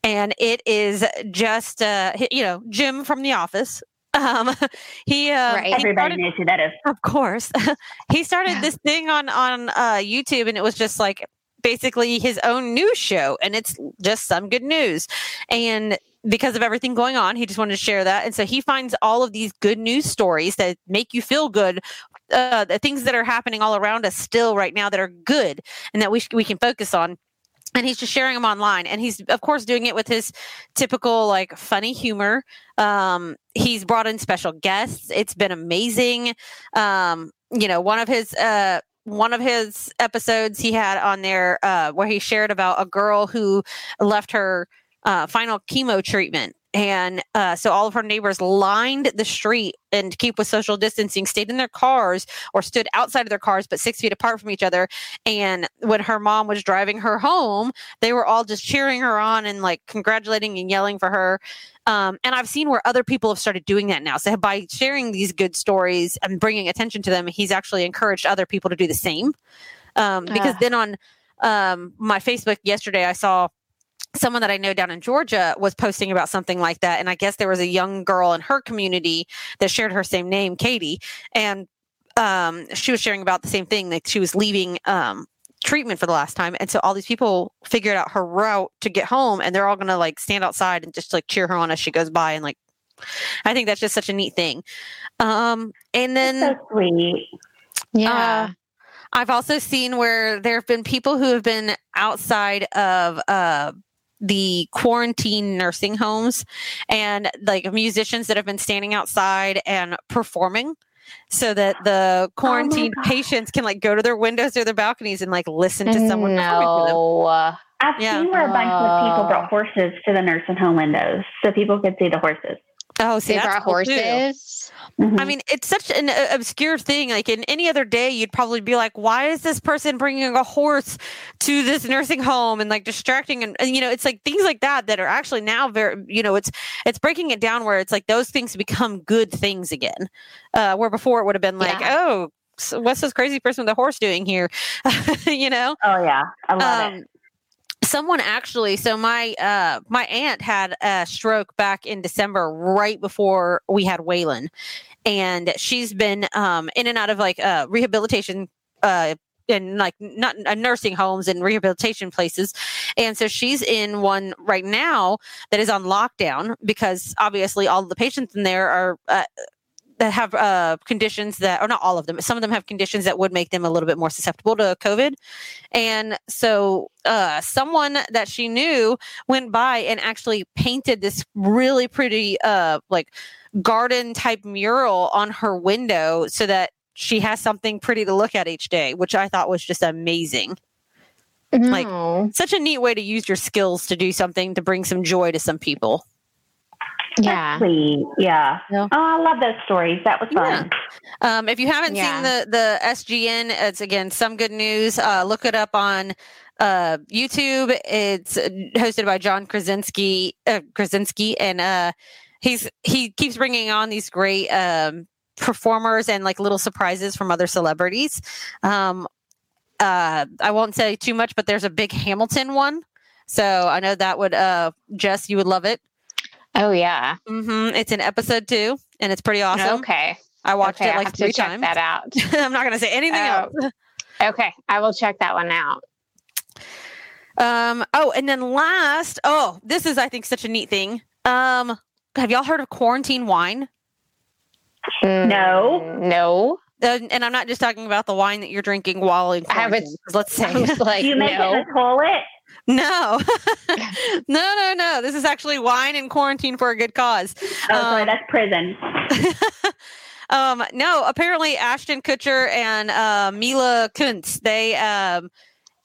Speaker 2: and it is just uh you know Jim from The Office. Um, he um,
Speaker 4: Right.
Speaker 3: Everybody
Speaker 2: started-
Speaker 3: knows who that is.
Speaker 2: of course. he started this thing on on uh, YouTube, and it was just like basically his own news show, and it's just some good news. And because of everything going on, he just wanted to share that. And so he finds all of these good news stories that make you feel good. Uh, the things that are happening all around us still right now that are good and that we sh- we can focus on and he's just sharing them online and he's of course doing it with his typical like funny humor um he's brought in special guests it's been amazing um you know one of his uh one of his episodes he had on there uh where he shared about a girl who left her uh final chemo treatment and uh, so all of her neighbors lined the street and to keep with social distancing stayed in their cars or stood outside of their cars but six feet apart from each other and when her mom was driving her home they were all just cheering her on and like congratulating and yelling for her um, and I've seen where other people have started doing that now. So by sharing these good stories and bringing attention to them, he's actually encouraged other people to do the same. Um, because
Speaker 4: Ah.
Speaker 2: then on um, my Facebook yesterday, I saw someone that I know down in Georgia was posting about something like that. And I guess there was a young girl in her community that shared her same name, Katie. And um, she was sharing about the same thing that she was leaving um, treatment for the last time. And so all these people figured out her route to get home and they're all going to like stand outside and just like cheer her on as she goes by. And like, I think that's just such a neat thing. Um, and then.
Speaker 3: so sweet.
Speaker 4: Yeah.
Speaker 2: I've also seen where there have been people who have been outside of uh, the quarantine nursing homes and like musicians that have been standing outside and performing so that the oh quarantine
Speaker 3: God.
Speaker 2: patients can like go to their windows or their balconies and like listen to someone performing for them.
Speaker 4: no.
Speaker 3: I've
Speaker 2: Yeah.
Speaker 3: seen where a bunch of people
Speaker 4: Oh.
Speaker 3: brought horses to the nursing home windows so people could see the horses.
Speaker 2: Oh, see,
Speaker 4: They brought
Speaker 2: cool, too.
Speaker 4: horses.
Speaker 3: Mhm.
Speaker 2: I mean, it's such an uh, obscure thing. Like in any other day, you'd probably be like, "Why is this person bringing a horse to this nursing home and like distracting?" And, and you know, it's like things like that that are actually now very, you know, it's it's breaking it down where it's like those things become good things again, uh, where before it would have been like,
Speaker 4: Yeah.
Speaker 2: "Oh, so what's this crazy person with a horse doing here?" you know.
Speaker 3: oh yeah, I love it.
Speaker 2: Someone actually so my uh my aunt had a stroke back in december right before we had waylon. And she's been um in and out of like uh rehabilitation uh in like not uh, nursing homes and rehabilitation places. And so she's in one right now that is on lockdown because obviously all the patients in there are uh, that have uh, conditions that, or not all of them, but some of them have conditions that would make them a little bit more susceptible to COVID. And so, uh, someone that she knew went by and actually painted this really pretty, uh, like garden type mural on her window so that she has something pretty to look at each day, which I thought was just amazing. like- Such a neat way to use your skills to do something to bring some joy to some people.
Speaker 4: Yeah.
Speaker 3: Yeah.
Speaker 2: Yeah.
Speaker 3: Oh, I love those stories. That was fun.
Speaker 2: Um, if you haven't
Speaker 4: Yeah.
Speaker 2: seen the the SGN, it's again some good news. Uh, look it up on uh, YouTube. It's hosted by John Krasinski. Uh, Krasinski, and uh, he's he keeps bringing on these great um, performers and like little surprises from other celebrities. Um, uh, I won't say too much, but there's a big Hamilton one. So I know that would uh, Jess, you would love it.
Speaker 4: Oh yeah.
Speaker 2: hmm It's in episode two, and it's pretty awesome.
Speaker 4: Okay.
Speaker 2: I watched
Speaker 4: okay,
Speaker 2: it
Speaker 4: I
Speaker 2: like
Speaker 4: have
Speaker 2: three
Speaker 4: to check
Speaker 2: times.
Speaker 4: that out.
Speaker 2: I'm not going to say anything
Speaker 4: Oh.
Speaker 2: else.
Speaker 4: Okay, I will check that one out.
Speaker 2: Um, oh, and then last, oh, this is I think such a neat thing. Um, have y'all heard of quarantine wine?
Speaker 3: No.
Speaker 4: Mm, No.
Speaker 2: Uh, and I'm not just talking about the wine that you're drinking while in
Speaker 4: I was-
Speaker 2: Let's
Speaker 4: I
Speaker 2: say
Speaker 4: was like,
Speaker 3: you make it in the toilet?
Speaker 2: No, no, no, no. This is actually wine in quarantine for a good cause.
Speaker 3: Oh, sorry,
Speaker 2: Um,
Speaker 3: that's prison.
Speaker 2: Um, no, apparently Ashton Kutcher and uh, Mila Kunis, they um,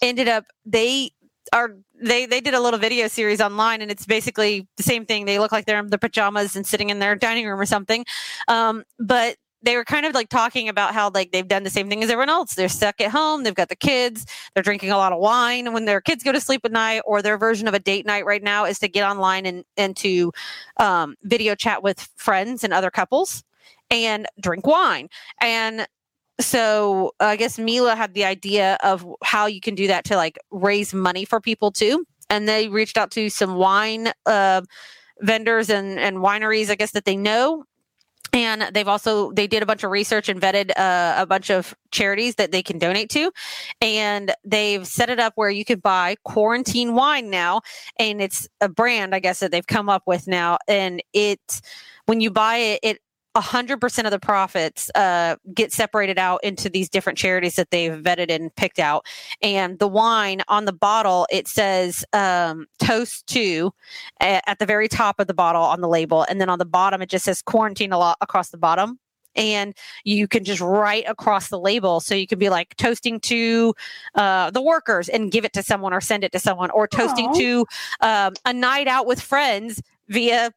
Speaker 2: ended up they are they they did a little video series online and it's basically the same thing they look like they're in their pajamas and sitting in their dining room or something um, but they were kind of like talking about how like they've done the same thing as everyone else they're stuck at home they've got the kids they're drinking a lot of wine when their kids go to sleep at night or their version of a date night right now is to get online and and to um, video chat with friends and other couples and drink wine and so I guess Mila had the idea of how you can do that to like raise money for people too. And they reached out to some wine uh, vendors and, and wineries, I guess, that they know. And they've also they did a bunch of research and vetted uh, a bunch of charities that they can donate to, and they've set it up where you can buy quarantine wine now, and it's a brand I guess that they've come up with now, and it when you buy it, it 100% of the profits uh, get separated out into these different charities that they've vetted and picked out. And the wine on the bottle, it says um, toast to at, at the very top of the bottle on the label. And then on the bottom, it just says quarantine a lot across the bottom. And you can just write across the label. So you can be like toasting to uh, the workers and give it to someone or send it to someone, or toasting
Speaker 3: Aw.
Speaker 2: to um, a night out with friends via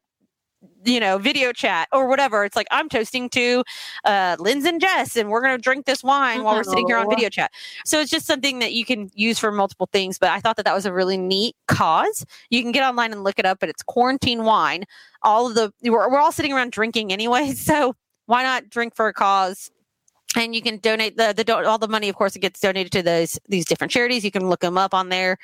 Speaker 2: you know, video chat or whatever. It's like I'm toasting to uh Linz and Jess and we're gonna drink this wine while we're sitting here on
Speaker 3: Oh.
Speaker 2: video chat. So it's just something that you can use for multiple things. But I thought that that was a really neat cause. You can get online and look it up, but it's quarantine wine. All of the we're, we're all sitting around drinking anyway, so why not drink for a cause? And you can donate the the all the money, of course, it gets donated to those these different charities. You can look them up on there.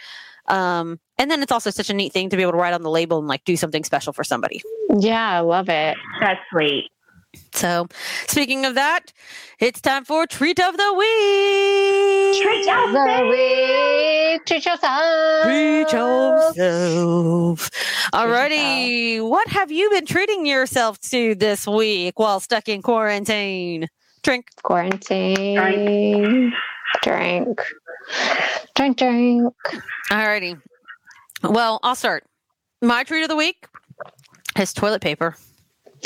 Speaker 2: Um, and then it's also such a neat thing to be able to write on the label and like do something special for somebody.
Speaker 4: Yeah, I love it.
Speaker 3: That's sweet.
Speaker 2: So, speaking of that, it's time for treat of the week.
Speaker 3: Treat yourself.
Speaker 4: The week. Treat yourself.
Speaker 2: Treat yourself. Alrighty, what have you been treating yourself to this week while stuck in quarantine? Drink.
Speaker 4: Quarantine. Drink. Drink, drink.
Speaker 2: Alrighty. Well, I'll start. My treat of the week is toilet paper.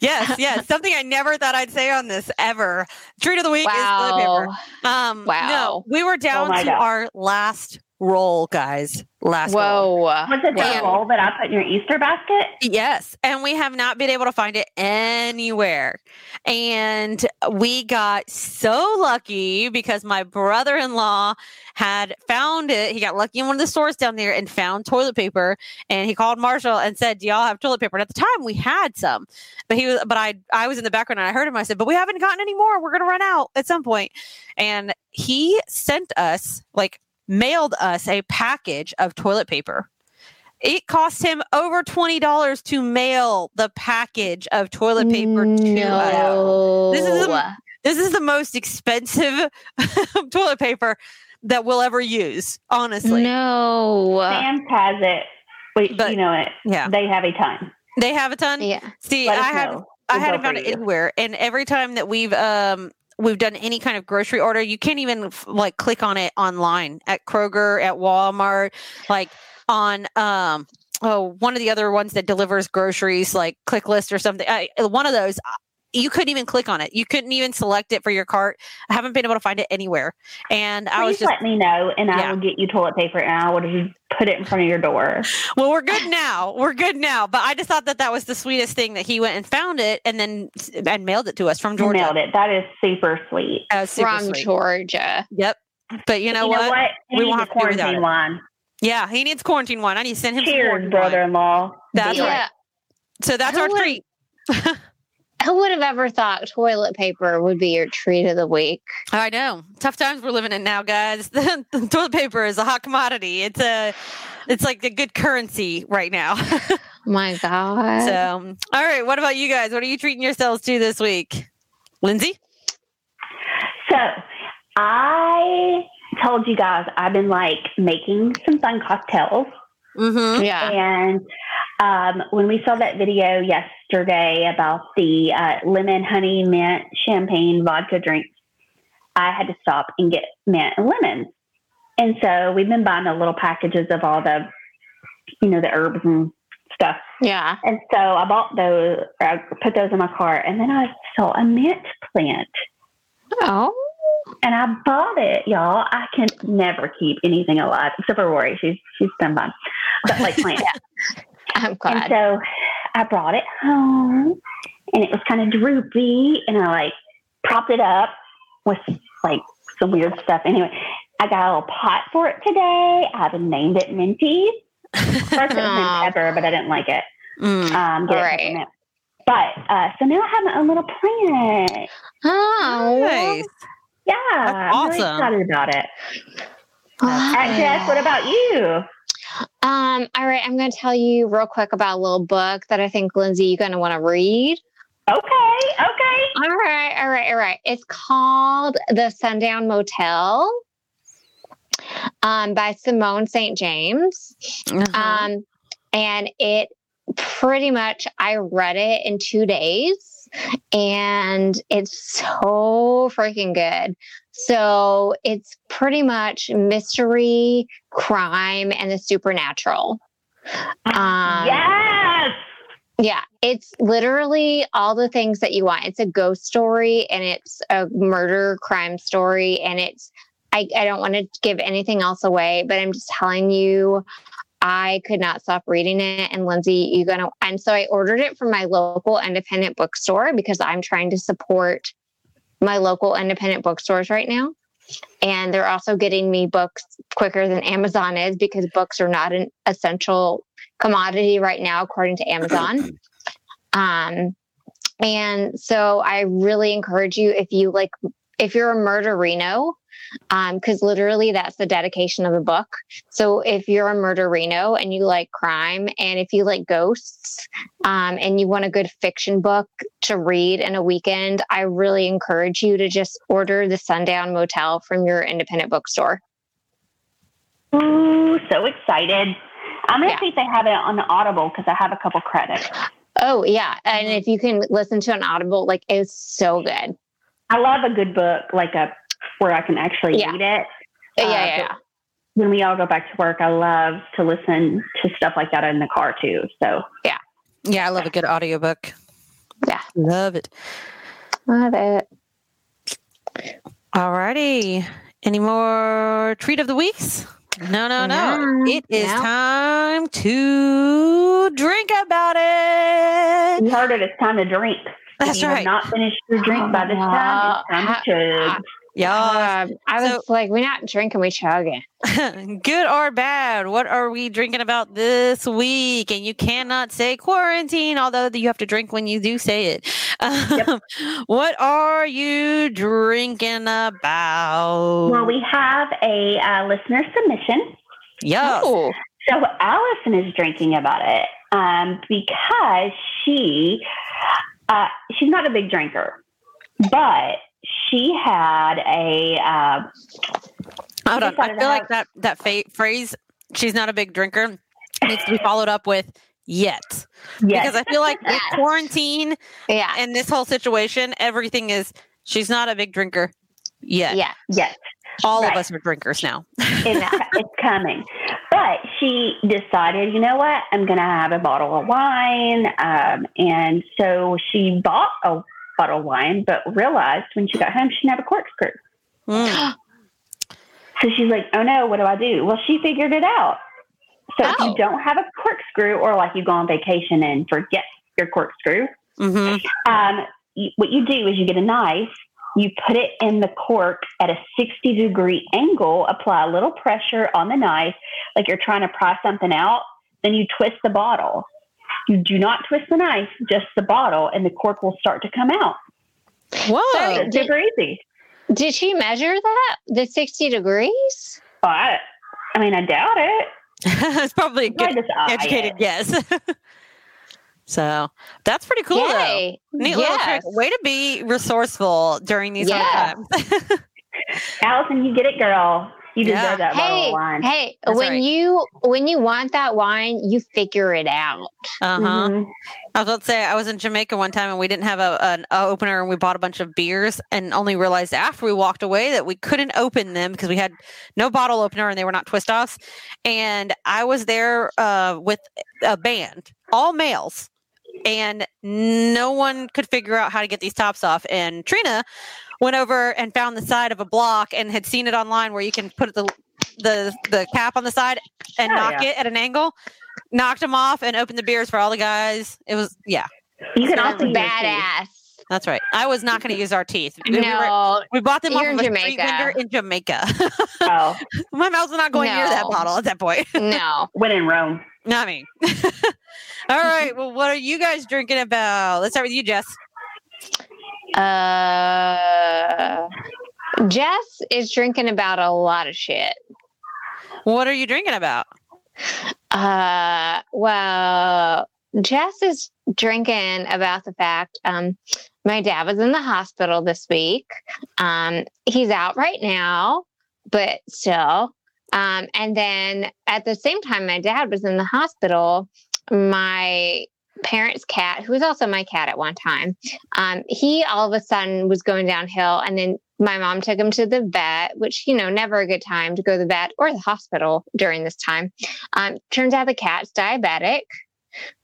Speaker 2: yes, yes. Something I never thought I'd say on this ever. Treat of the week is toilet paper.
Speaker 4: Wow.
Speaker 2: Um,
Speaker 4: Wow.
Speaker 2: No, we were down
Speaker 3: my
Speaker 2: to
Speaker 3: God.
Speaker 2: our last roll, guys. Last roll.
Speaker 4: Whoa.
Speaker 3: Was it the
Speaker 2: Yeah.
Speaker 3: roll that I put in your Easter basket?
Speaker 2: Yes, and we have not been able to find it anywhere. And we got so lucky because my brother-in-law had found it. He got lucky in one of the stores down there and found toilet paper. And he called Marshall and said, "Do y'all have toilet paper?" And at the time, we had some, but he was, but I, I was in the background and I heard him. I said, "But we haven't gotten any more. We're gonna run out at some point." And he sent us like mailed us a package of toilet paper. It cost him over twenty dollars to mail the package of toilet paper to us.
Speaker 4: no.
Speaker 2: This is a- This is the most expensive toilet paper that we'll ever use. Honestly,
Speaker 4: no.
Speaker 3: Sam's has it. We,
Speaker 2: But-
Speaker 3: you know it.
Speaker 2: yeah,
Speaker 3: They have a ton.
Speaker 2: they have a ton.
Speaker 4: Yeah.
Speaker 2: See,
Speaker 3: Let
Speaker 2: I have
Speaker 3: know.
Speaker 2: I
Speaker 3: We'll
Speaker 2: hadn't found it anywhere, and every time that we've um we've done any kind of grocery order, you can't even like click on it online at Kroger, at Walmart, like on um oh one of the other ones that delivers groceries like ClickList or something. I, one of those. Uh, You couldn't even click on it. You couldn't even select it for your cart. I haven't been able to find it anywhere. And I was
Speaker 3: Please
Speaker 2: just
Speaker 3: let me know, and
Speaker 2: Yeah.
Speaker 3: I will get you toilet paper, and I will just put it in front of your door.
Speaker 2: Well, we're good now. We're good now. But I just thought that that was the sweetest thing that he went and found it and then and mailed it to us from Georgia.
Speaker 3: Nailed it. That is super sweet.
Speaker 2: That was super
Speaker 4: From
Speaker 2: sweet.
Speaker 4: Georgia.
Speaker 2: Yep. But you know what?
Speaker 3: He
Speaker 2: We
Speaker 3: needs
Speaker 2: won't have to do without
Speaker 3: quarantine
Speaker 2: it. Yeah, he needs quarantine wine. I need to send him some
Speaker 3: Cheers,
Speaker 2: quarantine
Speaker 3: brother-in-law.
Speaker 2: That's
Speaker 3: Deal.
Speaker 2: right. So that's
Speaker 4: Who
Speaker 2: our
Speaker 4: would-
Speaker 2: treat.
Speaker 4: Who would have ever thought toilet paper would be your treat of the week?
Speaker 2: I know. Tough times we're living in now, guys. The, the toilet paper is a hot commodity. It's a it's like a good currency right now.
Speaker 4: My God.
Speaker 2: so, all right. What about you guys? What are you treating yourselves to this week, Lindsay?
Speaker 3: So I told you guys I've been like making some fun cocktails.
Speaker 2: Mm-hmm.
Speaker 4: yeah.
Speaker 3: And um, when we saw that video yesterday about the uh, lemon, honey, mint, champagne, vodka drinks, I had to stop and get mint and lemons. And so we've been buying the little packages of all the, you know, the herbs and stuff.
Speaker 4: Yeah.
Speaker 3: And so I bought those, or I put those in my car, and then I saw a mint plant,
Speaker 4: Oh.
Speaker 3: and I bought it, y'all. I can never keep anything alive except for Rory. She's she's done fine, but like plants.
Speaker 4: I'm
Speaker 3: and so I brought it home, and it was kind of droopy, and I like propped it up with like some weird stuff. Anyway, I got a little pot for it today. I've named it Minty. First it was pepper, but I didn't like it.
Speaker 2: Mm.
Speaker 3: Um, it But uh, so now I have my own little plant.
Speaker 4: oh.
Speaker 2: Nice.
Speaker 3: Yeah,
Speaker 2: That's
Speaker 3: I'm really
Speaker 2: awesome.
Speaker 3: excited about it. Uh, Jess, what about you?
Speaker 4: Um, all right, I'm going to tell you real quick about a little book that I think, Lindsay, you're going to want to read.
Speaker 3: Okay, okay.
Speaker 4: All right, all right, all right. It's called The Sundown Motel um, by Simone St. James.
Speaker 2: Uh-huh.
Speaker 4: Um, and it pretty much, I read it in two days and it's so freaking good. So it's pretty much mystery, crime, and the supernatural. Um,
Speaker 3: yes.
Speaker 4: yeah, it's literally all the things that you want. It's a ghost story and it's a murder crime story. And it's, I, I don't want to give anything else away, but I'm just telling you, I could not stop reading it. And Lindsay, you're going to, and so I ordered it from my local independent bookstore because I'm trying to support my local independent bookstores right now. And they're also getting me books quicker than Amazon is because books are not an essential commodity right now, according to Amazon. Um, and so I really encourage you if you like, if you're a murderino, because literally that's the dedication of the book. So if you're a murderino and you like crime and if you like ghosts um, and you want a good fiction book to read in a weekend, I really encourage you to just order the Sundown Motel from your independent bookstore.
Speaker 3: Ooh, so excited. I'm going to
Speaker 4: Yeah.
Speaker 3: see if they have it on Audible because I have a couple credits.
Speaker 4: Oh yeah, and if you can listen to an Audible, like it's so good.
Speaker 3: I love a good book, like a where I can actually
Speaker 4: Yeah.
Speaker 3: read it.
Speaker 4: Yeah,
Speaker 3: Uh,
Speaker 4: yeah,
Speaker 3: but
Speaker 4: yeah.
Speaker 3: When we all go back to work, I love to listen to stuff like that in the car too. So
Speaker 2: yeah, yeah, I love a good audiobook.
Speaker 4: Yeah.
Speaker 2: Love it.
Speaker 4: Love it.
Speaker 2: Alrighty. Any more treat of the weeks? No, no, no.
Speaker 4: No,
Speaker 2: It is
Speaker 4: no.
Speaker 2: time to drink about it.
Speaker 3: you heard it. It's time to drink.
Speaker 2: That's
Speaker 3: if you
Speaker 2: right.
Speaker 3: have not finished your drink by this time, it's time to chug.
Speaker 2: Yeah.
Speaker 4: Um, I was like, we're not drinking, we're chugging.
Speaker 2: Good or bad? What are we drinking about this week? And you cannot say quarantine, although you have to drink when you do say it. Um, what are you drinking about?
Speaker 3: Well, we have a uh, listener submission.
Speaker 2: yeah.
Speaker 4: Oh,
Speaker 3: So Allison is drinking about it um, because she uh, she's not a big drinker, but she had a uh,
Speaker 2: Hold on. I feel like that that fa- phrase, she's not a big drinker, needs to be followed up with yet.
Speaker 3: yes,
Speaker 2: Because I feel like with quarantine
Speaker 4: yeah.
Speaker 2: and this whole situation, everything is she's not a big drinker yet.
Speaker 4: Yeah.
Speaker 3: yes,
Speaker 2: All of us are drinkers now.
Speaker 3: it's, it's coming. But she decided, you know what? I'm going to have a bottle of wine, um, and so she bought a bottle of wine, but realized when she got home she didn't have a corkscrew.
Speaker 2: Mm.
Speaker 3: So she's like, oh no, what do I do? Well, she figured it out. So if
Speaker 4: Oh.
Speaker 3: you don't have a corkscrew or like you go on vacation and forget your corkscrew,
Speaker 2: hmm
Speaker 3: um, you, what you do is you get a knife, you put it in the cork at a 60 degree angle, apply a little pressure on the knife, like you're trying to pry something out, then you twist the bottle. You do not twist the knife, just the bottle, and the cork will start to come out.
Speaker 2: Whoa.
Speaker 4: Sorry.
Speaker 3: It's super easy.
Speaker 4: Did she measure that? The 60 degrees?
Speaker 3: Well, I, I mean, I doubt it.
Speaker 2: it's probably a good educated
Speaker 3: it.
Speaker 2: guess. so that's pretty cool though.
Speaker 4: Yay.
Speaker 2: Neat little trick. Way to be resourceful during these hard
Speaker 4: Yeah.
Speaker 2: times.
Speaker 3: Allison, you get it, girl. You
Speaker 2: Yeah.
Speaker 3: deserve that bottle
Speaker 4: Hey,
Speaker 3: of wine.
Speaker 4: hey,
Speaker 2: That's
Speaker 4: when
Speaker 2: right.
Speaker 4: you when you want that wine, you figure it out.
Speaker 2: Uh huh.
Speaker 3: Mhm.
Speaker 2: I was about to say I was in Jamaica one time and we didn't have a, an a opener and we bought a bunch of beers and only realized after we walked away that we couldn't open them because we had no bottle opener and they were not twist offs. And I was there uh, with a band, all males, and no one could figure out how to get these tops off. And Trina went over and found the side of a block and had seen it online where you can put the the the cap on the side and
Speaker 3: Oh,
Speaker 2: knock
Speaker 3: yeah.
Speaker 2: it at an angle. Knocked them off and opened the beers for all the guys. It was yeah,
Speaker 3: You can
Speaker 4: That's
Speaker 3: also teeth.
Speaker 4: badass.
Speaker 2: that's right. I was not going to use our teeth. We, were-
Speaker 4: No,
Speaker 2: we bought them off
Speaker 4: You're
Speaker 2: of
Speaker 4: in
Speaker 2: a street
Speaker 4: Jamaica.
Speaker 2: vendor in Jamaica.
Speaker 3: Oh,
Speaker 2: My mouth was not going near that
Speaker 4: No.
Speaker 2: bottle at that point.
Speaker 4: no.
Speaker 3: when in Rome.
Speaker 2: Not me. all right. Well, what are you guys drinking about? Let's start with you, Jess.
Speaker 4: Uh, Jess is drinking about a lot of shit.
Speaker 2: What are you drinking about?
Speaker 4: Uh, well, Jess is drinking about the fact um, my dad was in the hospital this week. Um, he's out right now, but still. Um, and then at the same time, my dad was in the hospital. My parents' cat, who was also my cat at one time, um, he all of a sudden was going downhill. And then my mom took him to the vet, which, you know, never a good time to go to the vet or the hospital during this time. Um, turns out the cat's diabetic.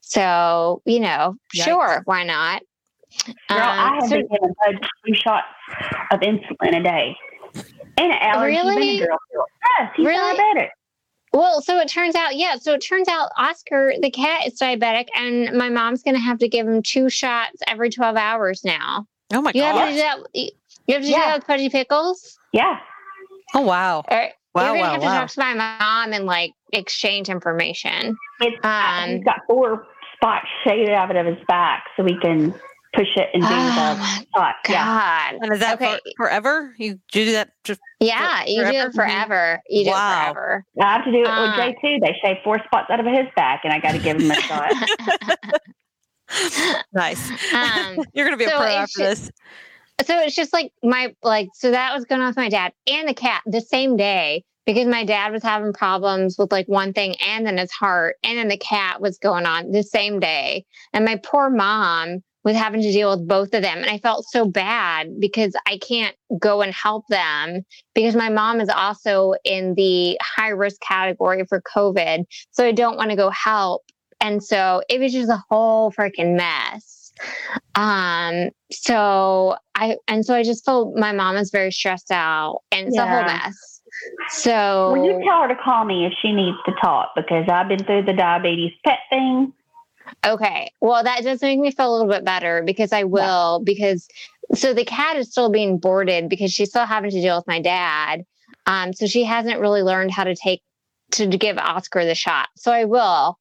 Speaker 4: So, you know,
Speaker 2: Yikes.
Speaker 4: sure, why not?
Speaker 3: Girl, I
Speaker 4: Um,
Speaker 3: have
Speaker 4: so-
Speaker 3: been given Bud two shots of insulin a day. And an allergy
Speaker 4: Really?
Speaker 3: vinegar. Yes, he's
Speaker 4: Really?
Speaker 3: diabetic.
Speaker 4: well, so it turns out, yeah. So it turns out Oscar, the cat, is diabetic, and my mom's going to have to give him two shots every 12 hours now.
Speaker 2: Oh my
Speaker 4: You have to
Speaker 2: god!
Speaker 4: do that. You have to do that with Pudgy Pickles?
Speaker 3: Yeah.
Speaker 2: Oh wow!
Speaker 4: Or
Speaker 2: Wow,
Speaker 4: you're going to
Speaker 2: wow,
Speaker 4: have to
Speaker 2: wow.
Speaker 4: talk to my mom and like exchange information.
Speaker 3: It's,
Speaker 4: Um,
Speaker 3: he's got four spots shaded out of his back so we can push it and do
Speaker 4: Oh
Speaker 3: the
Speaker 4: my
Speaker 3: spot. Yeah.
Speaker 4: God.
Speaker 2: And is that
Speaker 4: Okay.
Speaker 2: for, forever? You do that? Just,
Speaker 4: Yeah, you do it forever. You do
Speaker 2: Wow.
Speaker 4: it forever.
Speaker 3: I have to do it
Speaker 4: Uh,
Speaker 3: with Jay too. They shaved four spots out of his back and I got to give him a shot.
Speaker 2: nice.
Speaker 4: um,
Speaker 2: You're gonna be a pro
Speaker 4: it's
Speaker 2: after this.
Speaker 4: so it's just like my like so that was going on with my dad and the cat the same day because my dad was having problems with like one thing and then his heart and then the cat was going on the same day and my poor mom was having to deal with both of them. And i felt so bad because i can't go and help them because my mom is also in the high risk category for covid. So i don't want to go help. And so it was just a whole freaking mess. Um so i and so i just felt my mom is very stressed out and it's a whole mess. So
Speaker 3: Will you tell her to call me if she needs to talk because I've been through the diabetes pet thing.
Speaker 4: Okay. Well that does make me feel a little bit better because i will because so the cat is still being boarded because she's still having to deal with my dad um so she hasn't really learned how to take to give oscar the shot. So i will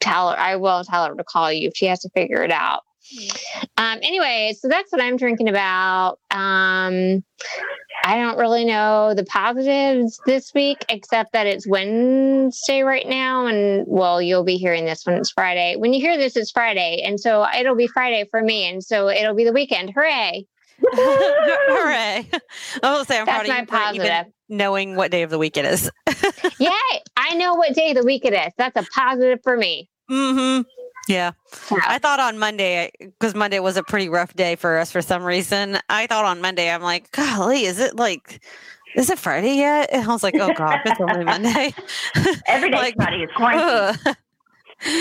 Speaker 4: tell her i will tell her to call you if she has to figure it out Um, anyway, so that's what I'm drinking about. Um, I don't really know the positives this week, except that it's Wednesday right now. And well, you'll be hearing this when it's Friday. When you hear this, it's Friday. And so it'll be Friday for me. And so it'll be the weekend. Hooray.
Speaker 2: Hooray! I will say I'm
Speaker 4: That's
Speaker 2: proud
Speaker 4: my
Speaker 2: even
Speaker 4: positive.
Speaker 2: knowing what day of the week it is.
Speaker 4: Yay. I know what day of the week it is. That's a positive for me.
Speaker 2: Mm-hmm. Yeah.
Speaker 4: So,
Speaker 2: I thought on Monday because Monday was a pretty rough day for us for some reason. I thought on Monday, I'm like, golly, is it like, is it Friday yet? And I was like, oh god, it's only Monday.
Speaker 3: Every day
Speaker 2: Like,
Speaker 3: Friday is quarantine.
Speaker 2: Ugh.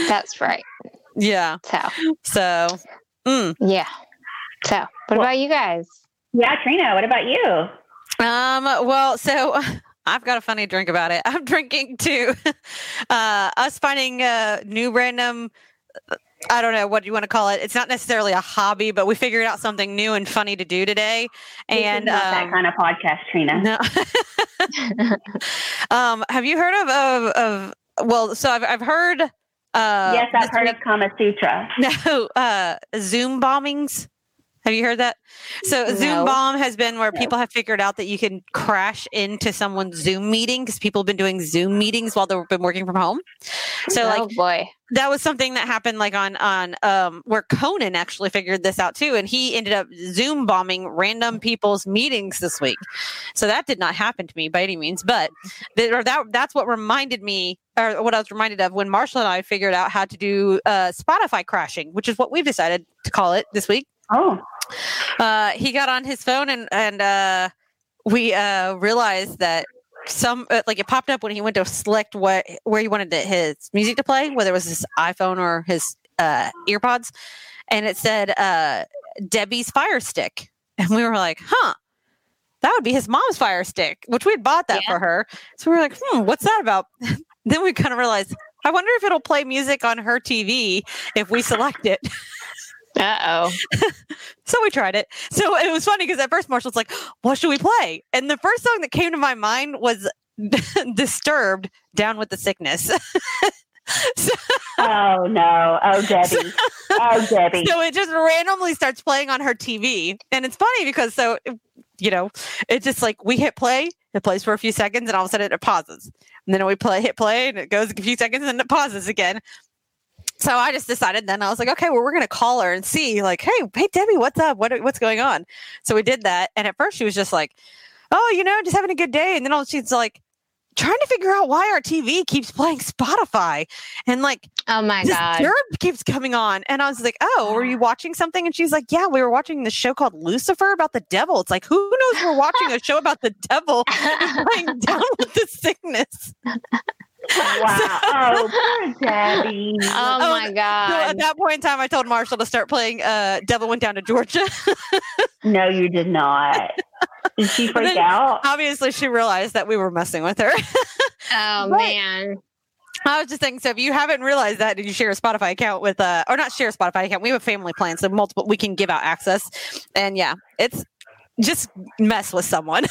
Speaker 4: that's right.
Speaker 2: yeah.
Speaker 4: So,
Speaker 2: So, mm.
Speaker 4: yeah. So, what
Speaker 3: Well-
Speaker 4: about you guys?
Speaker 3: Yeah, Trina, what about you?
Speaker 2: um, well, so I've got a funny drink about it. I'm drinking too. Uh, us finding uh, new random. I don't know what you want to call it. It's not necessarily a hobby, but we figured out something new and funny to do today. And
Speaker 3: not that
Speaker 2: um,
Speaker 3: kind of podcast, Trina.
Speaker 2: No. um, have you heard of, of of well, so I've I've heard uh
Speaker 3: yes, I've heard
Speaker 2: week-
Speaker 3: of Kama Sutra.
Speaker 2: no uh Zoom bombings. Have you heard that? So
Speaker 4: No.
Speaker 2: Zoom bomb has been where
Speaker 3: No.
Speaker 2: people have figured out that you can crash into someone's Zoom meeting because people have been doing Zoom meetings while they've been working from home. So like
Speaker 4: oh boy.
Speaker 2: that was something that happened like on on um where Conan actually figured this out too and he ended up zoom bombing random people's meetings this week so that did not happen to me by any means but th- or that that's what reminded me or what I was reminded of when Marshall and I figured out how to do uh Spotify crashing which is what we've decided to call it this week
Speaker 3: Oh,
Speaker 2: uh, he got on his phone and and uh, we uh, realized that some uh, like it popped up when he went to select what where he wanted his music to play, whether it was his iPhone or his uh, earpods, and it said uh, Debbie's Fire Stick, and we were like, huh. That would be his mom's fire stick, which we had bought that
Speaker 4: Yeah.
Speaker 2: for her. So we were like, hmm, what's that about? then we kind of realized, I wonder if it'll play music on her TV if we select it.
Speaker 4: Uh oh.
Speaker 2: So we tried it. So it was funny because at first Marshall's like, "What should we play?" And the first song that came to my mind was "Disturbed," "Down with the Sickness." so,
Speaker 3: oh no. Oh, Debbie. Oh, Debbie.
Speaker 2: so it just randomly starts playing on her TV, and it's funny because so you know, it's just like we hit play, it plays for a few seconds, and all of a sudden it pauses, and then we play hit play, and it goes a few seconds, and then it pauses again. So I just decided then I was like, okay, well, we're gonna call her and see, like, hey, hey, Debbie, what's up? What what's going on? So we did that, and at first she was just like, oh, you know, just having a good day, and then all she's like trying to figure out why our TV keeps playing Spotify, and like
Speaker 4: Oh my god.
Speaker 2: Disturbed keeps coming on, and I was like, oh, were you watching something? And she's like, yeah, we were watching this show called Lucifer about the devil. It's like, who knows? We're watching a show about the devil and playing down with the sickness.
Speaker 3: Wow. Oh, poor Debbie.
Speaker 4: Oh
Speaker 2: Oh,
Speaker 4: my
Speaker 2: So
Speaker 4: god.
Speaker 2: at that point in time, I told Marshall to start playing uh, "Devil Went Down to Georgia."
Speaker 3: No, you did not. Did she freak
Speaker 2: then-
Speaker 3: out?
Speaker 2: Obviously, she realized that we were messing with her.
Speaker 4: oh
Speaker 2: But-
Speaker 4: man.
Speaker 2: I was just saying, so if you haven't realized that, did you share a Spotify account with, uh, or not share a Spotify account? We have a family plan, so multiple, we can give out access. And yeah, it's just mess with someone.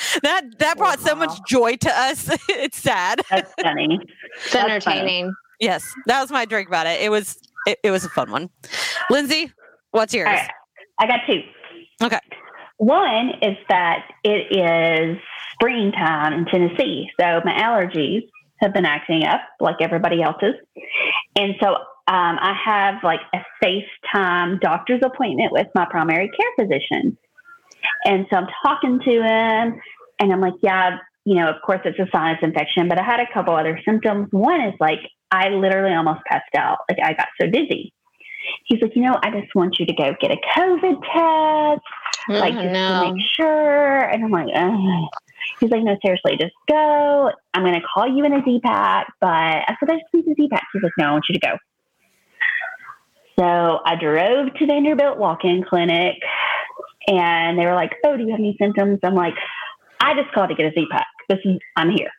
Speaker 2: that that brought so much joy to us. it's sad.
Speaker 3: That's funny.
Speaker 4: It's
Speaker 3: funny.
Speaker 4: entertaining.
Speaker 2: Yes, that was my drink about it. It was it, it was a fun one. Lindsay, what's yours?
Speaker 3: Right. I got two.
Speaker 2: Okay.
Speaker 3: One is that it is springtime in Tennessee. So my allergies have been acting up like everybody else's. And so um, I have like a FaceTime doctor's appointment with my primary care physician. And so I'm talking to him and I'm like, yeah, you know, of course it's a sinus infection, but I had a couple other symptoms. One is like, I literally almost passed out. Like I got so dizzy. He's like, you know, I just want you to go get a COVID test oh, like
Speaker 4: Oh,
Speaker 3: just
Speaker 4: no.
Speaker 3: to make sure. And I'm like, Ugh. he's like, no, seriously, just go. I'm going to call you in a Z-Pak, but I said, I just need a Z-Pak. He's like, no, I want you to go. So I drove to Vanderbilt walk-in clinic and they were like, oh, do you have any symptoms? I'm like, I just called to get a Z-Pak. This is, I'm here.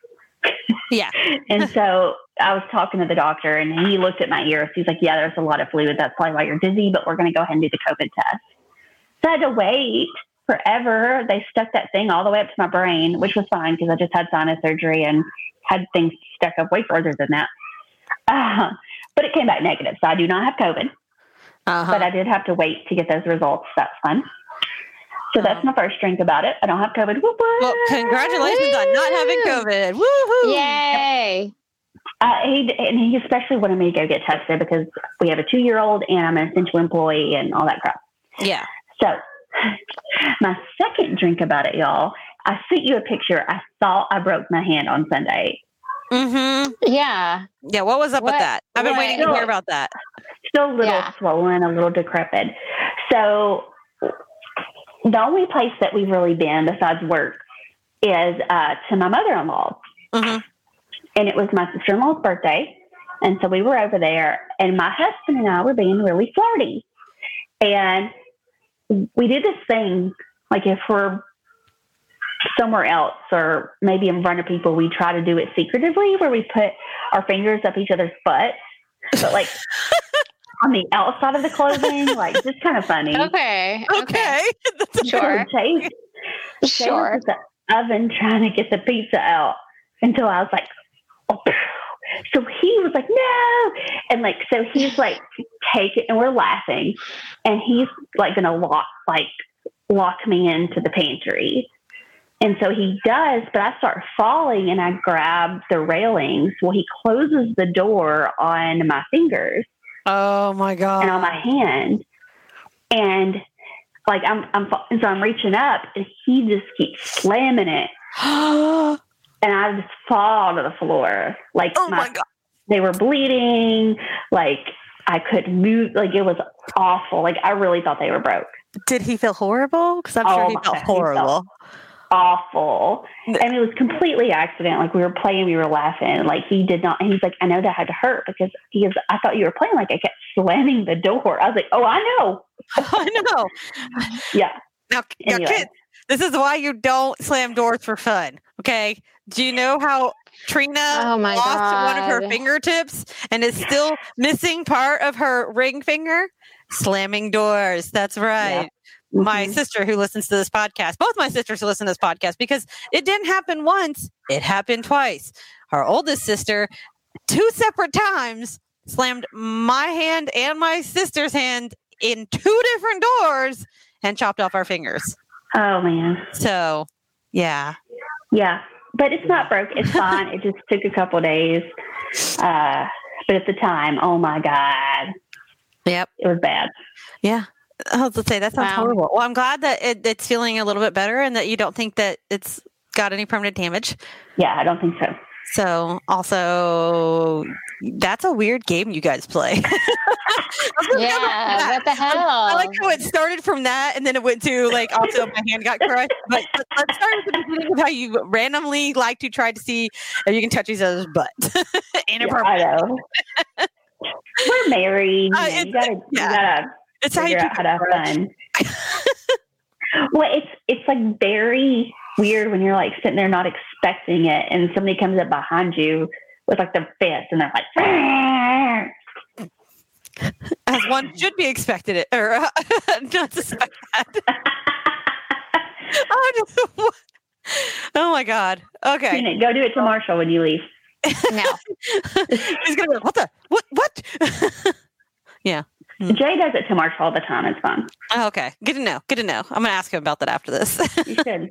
Speaker 2: Yeah.
Speaker 3: And so I was talking to the doctor and he looked at my ears. He's like, Yeah, there's a lot of fluid. That's probably why you're dizzy, but we're going to go ahead and do the COVID test. So I had to wait forever. They stuck that thing all the way up to my brain, which was fine because I just had sinus surgery and had things stuck up way further than that. Uh, but it came back negative. So I do not have COVID,
Speaker 2: Uh-huh.
Speaker 3: but I did have to wait to get those results. That's fun. So that's my first drink about it. I don't have COVID. Whoop, whoop.
Speaker 2: well, congratulations on not having
Speaker 4: Woo!
Speaker 2: COVID. Woohoo!
Speaker 4: Yay.
Speaker 3: Uh, he and he especially wanted me to go get tested because we have a two year old and I'm an essential employee and all that crap.
Speaker 2: Yeah.
Speaker 3: So my second drink about it, y'all. I sent you a picture. I thought I broke my hand on Sunday.
Speaker 2: Mm-hmm.
Speaker 4: Yeah.
Speaker 2: Yeah. What was up with that? I've been
Speaker 4: what-
Speaker 2: waiting to hear about that.
Speaker 3: Still a little
Speaker 4: Yeah.
Speaker 3: swollen, a little decrepit. So the only place that we've really been besides work is uh, to my mother in law.
Speaker 2: hmm
Speaker 3: and it was my sister in law's birthday. And so we were over there, and my husband and I were being really flirty. And we did this thing like if we're somewhere else or maybe in front of people, we try to do it secretively where we put our fingers up each other's butts, but like on the outside of the clothing, like just kind of funny.
Speaker 4: Okay.
Speaker 2: Okay. That's a-
Speaker 4: Sure.
Speaker 3: So Chase, Chase
Speaker 4: Sure.
Speaker 3: was the oven trying to get the pizza out until I was like, oh, So he was like, no. And like, so he's like, take it. And we're laughing. And he's like going to lock, like, lock me into the pantry. And so he does, but I start falling and I grab the railings. Well, he closes the door on my fingers
Speaker 2: Oh my god.
Speaker 3: and on my hand. And like I'm, I'm, and so I'm reaching up and he just keeps slamming it.
Speaker 2: oh
Speaker 3: And I just fall to the floor. Like oh
Speaker 2: my god.
Speaker 3: they were bleeding. Like I couldn't move. Like it was awful. Like I really thought they were broke.
Speaker 2: Did he feel horrible? Because I'm
Speaker 3: Oh
Speaker 2: sure he felt
Speaker 3: God, he felt-
Speaker 2: horrible.
Speaker 3: Awful. And it was completely accident. Like we were playing, we were laughing. Like he did not. He's like, I know that had to hurt because he goes, I thought you were playing. Like I kept slamming the door. I was like, Oh, I know.
Speaker 2: I know.
Speaker 3: Yeah.
Speaker 2: Now, now
Speaker 3: Anyway.
Speaker 2: kids, this is why you don't slam doors for fun. Okay. Do you know how Trina
Speaker 4: Oh my
Speaker 2: lost one of her fingertips and is still missing part of her ring finger? Slamming doors. That's right. My
Speaker 3: Mhm.
Speaker 2: sister who listens to this podcast, both my sisters who listen to this podcast, because it didn't happen once, it happened twice. Our oldest sister, two separate times, slammed my hand and my sister's hand in two different doors and chopped off our fingers.
Speaker 3: Oh man.
Speaker 2: So, yeah.
Speaker 3: Yeah. But it's not broke. It's fine. it just took a couple days. Uh, but at the time, oh my God,
Speaker 2: Yep.
Speaker 3: it was bad.
Speaker 2: Yeah. I was to say that sounds
Speaker 4: Wow.
Speaker 2: horrible. Well, I'm glad that it, it's feeling a little bit better and that you don't think that it's got any permanent damage.
Speaker 3: Yeah, I don't think so.
Speaker 2: So, also, that's a weird game you guys play.
Speaker 4: Yeah, what the hell?
Speaker 2: I like how it started from that and then it went to like also my hand got crushed. But let- let's start at the beginning of how you randomly like to try to see if you can touch each other's butt.
Speaker 3: Yeah,
Speaker 2: Inappropriate.
Speaker 3: I know. We're married.
Speaker 2: Uh,
Speaker 3: you, know, you gotta,
Speaker 2: yeah.
Speaker 3: you gotta
Speaker 2: It's how you
Speaker 3: figure out how to have fun. well, it's it's like very weird when you're like sitting there not expecting it, and somebody comes up behind you with like their fist, and they're like,
Speaker 2: as one should be expected it or uh, not suspect that. oh, no. oh my god. Okay.
Speaker 3: "Tina, go do it to Marshall when you leave.
Speaker 4: No.
Speaker 2: He's gonna be like, what the what what? Mm.
Speaker 3: Jay does it to Marshall all the time. It's fun.
Speaker 2: Oh, okay. Good to know. Good to know. I'm gonna ask him about that after this.
Speaker 3: You should.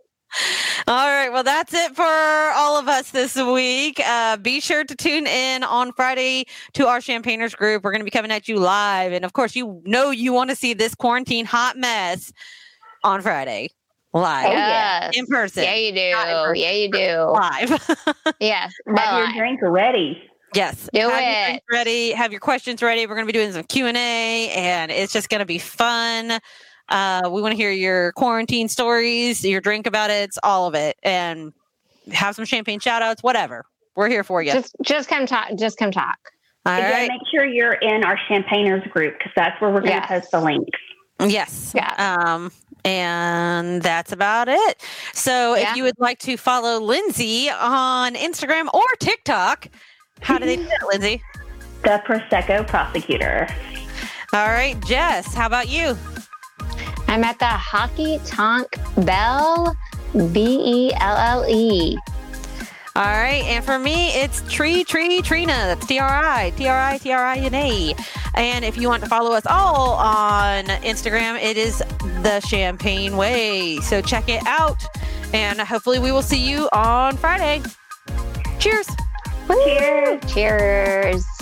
Speaker 2: all right. Well, that's it for all of us this week. Uh, be sure to tune in on Friday to our Champagners group. We're going to be coming at you live. And of course, you know you want to see this quarantine hot mess on Friday live
Speaker 3: Oh.
Speaker 4: Yes.
Speaker 2: in person.
Speaker 4: Yeah, you do. Yeah, you do.
Speaker 2: Live.
Speaker 4: Yes.
Speaker 3: Have your drink ready.
Speaker 2: Yes.
Speaker 4: Do
Speaker 2: have
Speaker 4: it.
Speaker 2: drinks ready. Have your questions ready. We're going to be doing some Q and A, and it's just going to be fun. Uh, we want to hear your quarantine stories, your drink about it, all of it, and have some champagne shout outs, whatever. We're here for you.
Speaker 4: just just come talk. Just come talk.
Speaker 2: all
Speaker 3: Again,
Speaker 2: right.
Speaker 3: make sure you're in our Champagners group because that's where we're going to
Speaker 4: Yes.
Speaker 3: post the link.
Speaker 2: Yes.
Speaker 4: Yeah.
Speaker 2: Um, and that's about it. So
Speaker 4: Yeah.
Speaker 2: if you would like to follow Lindsay on Instagram or TikTok, how do they do that, Lindsay?
Speaker 3: The Prosecco Prosecutor.
Speaker 2: All right, Jess, how about you?
Speaker 4: I'm at the Honky Tonk Belle, B E L L E.
Speaker 2: All right, and for me, it's Tree Tree Trina. That's T R I T R I T R I N A. And if you want to follow us all on Instagram, it is the Champagne Way. So check it out, and hopefully, we will see you on Friday. Cheers.
Speaker 3: Cheers.
Speaker 4: Cheers.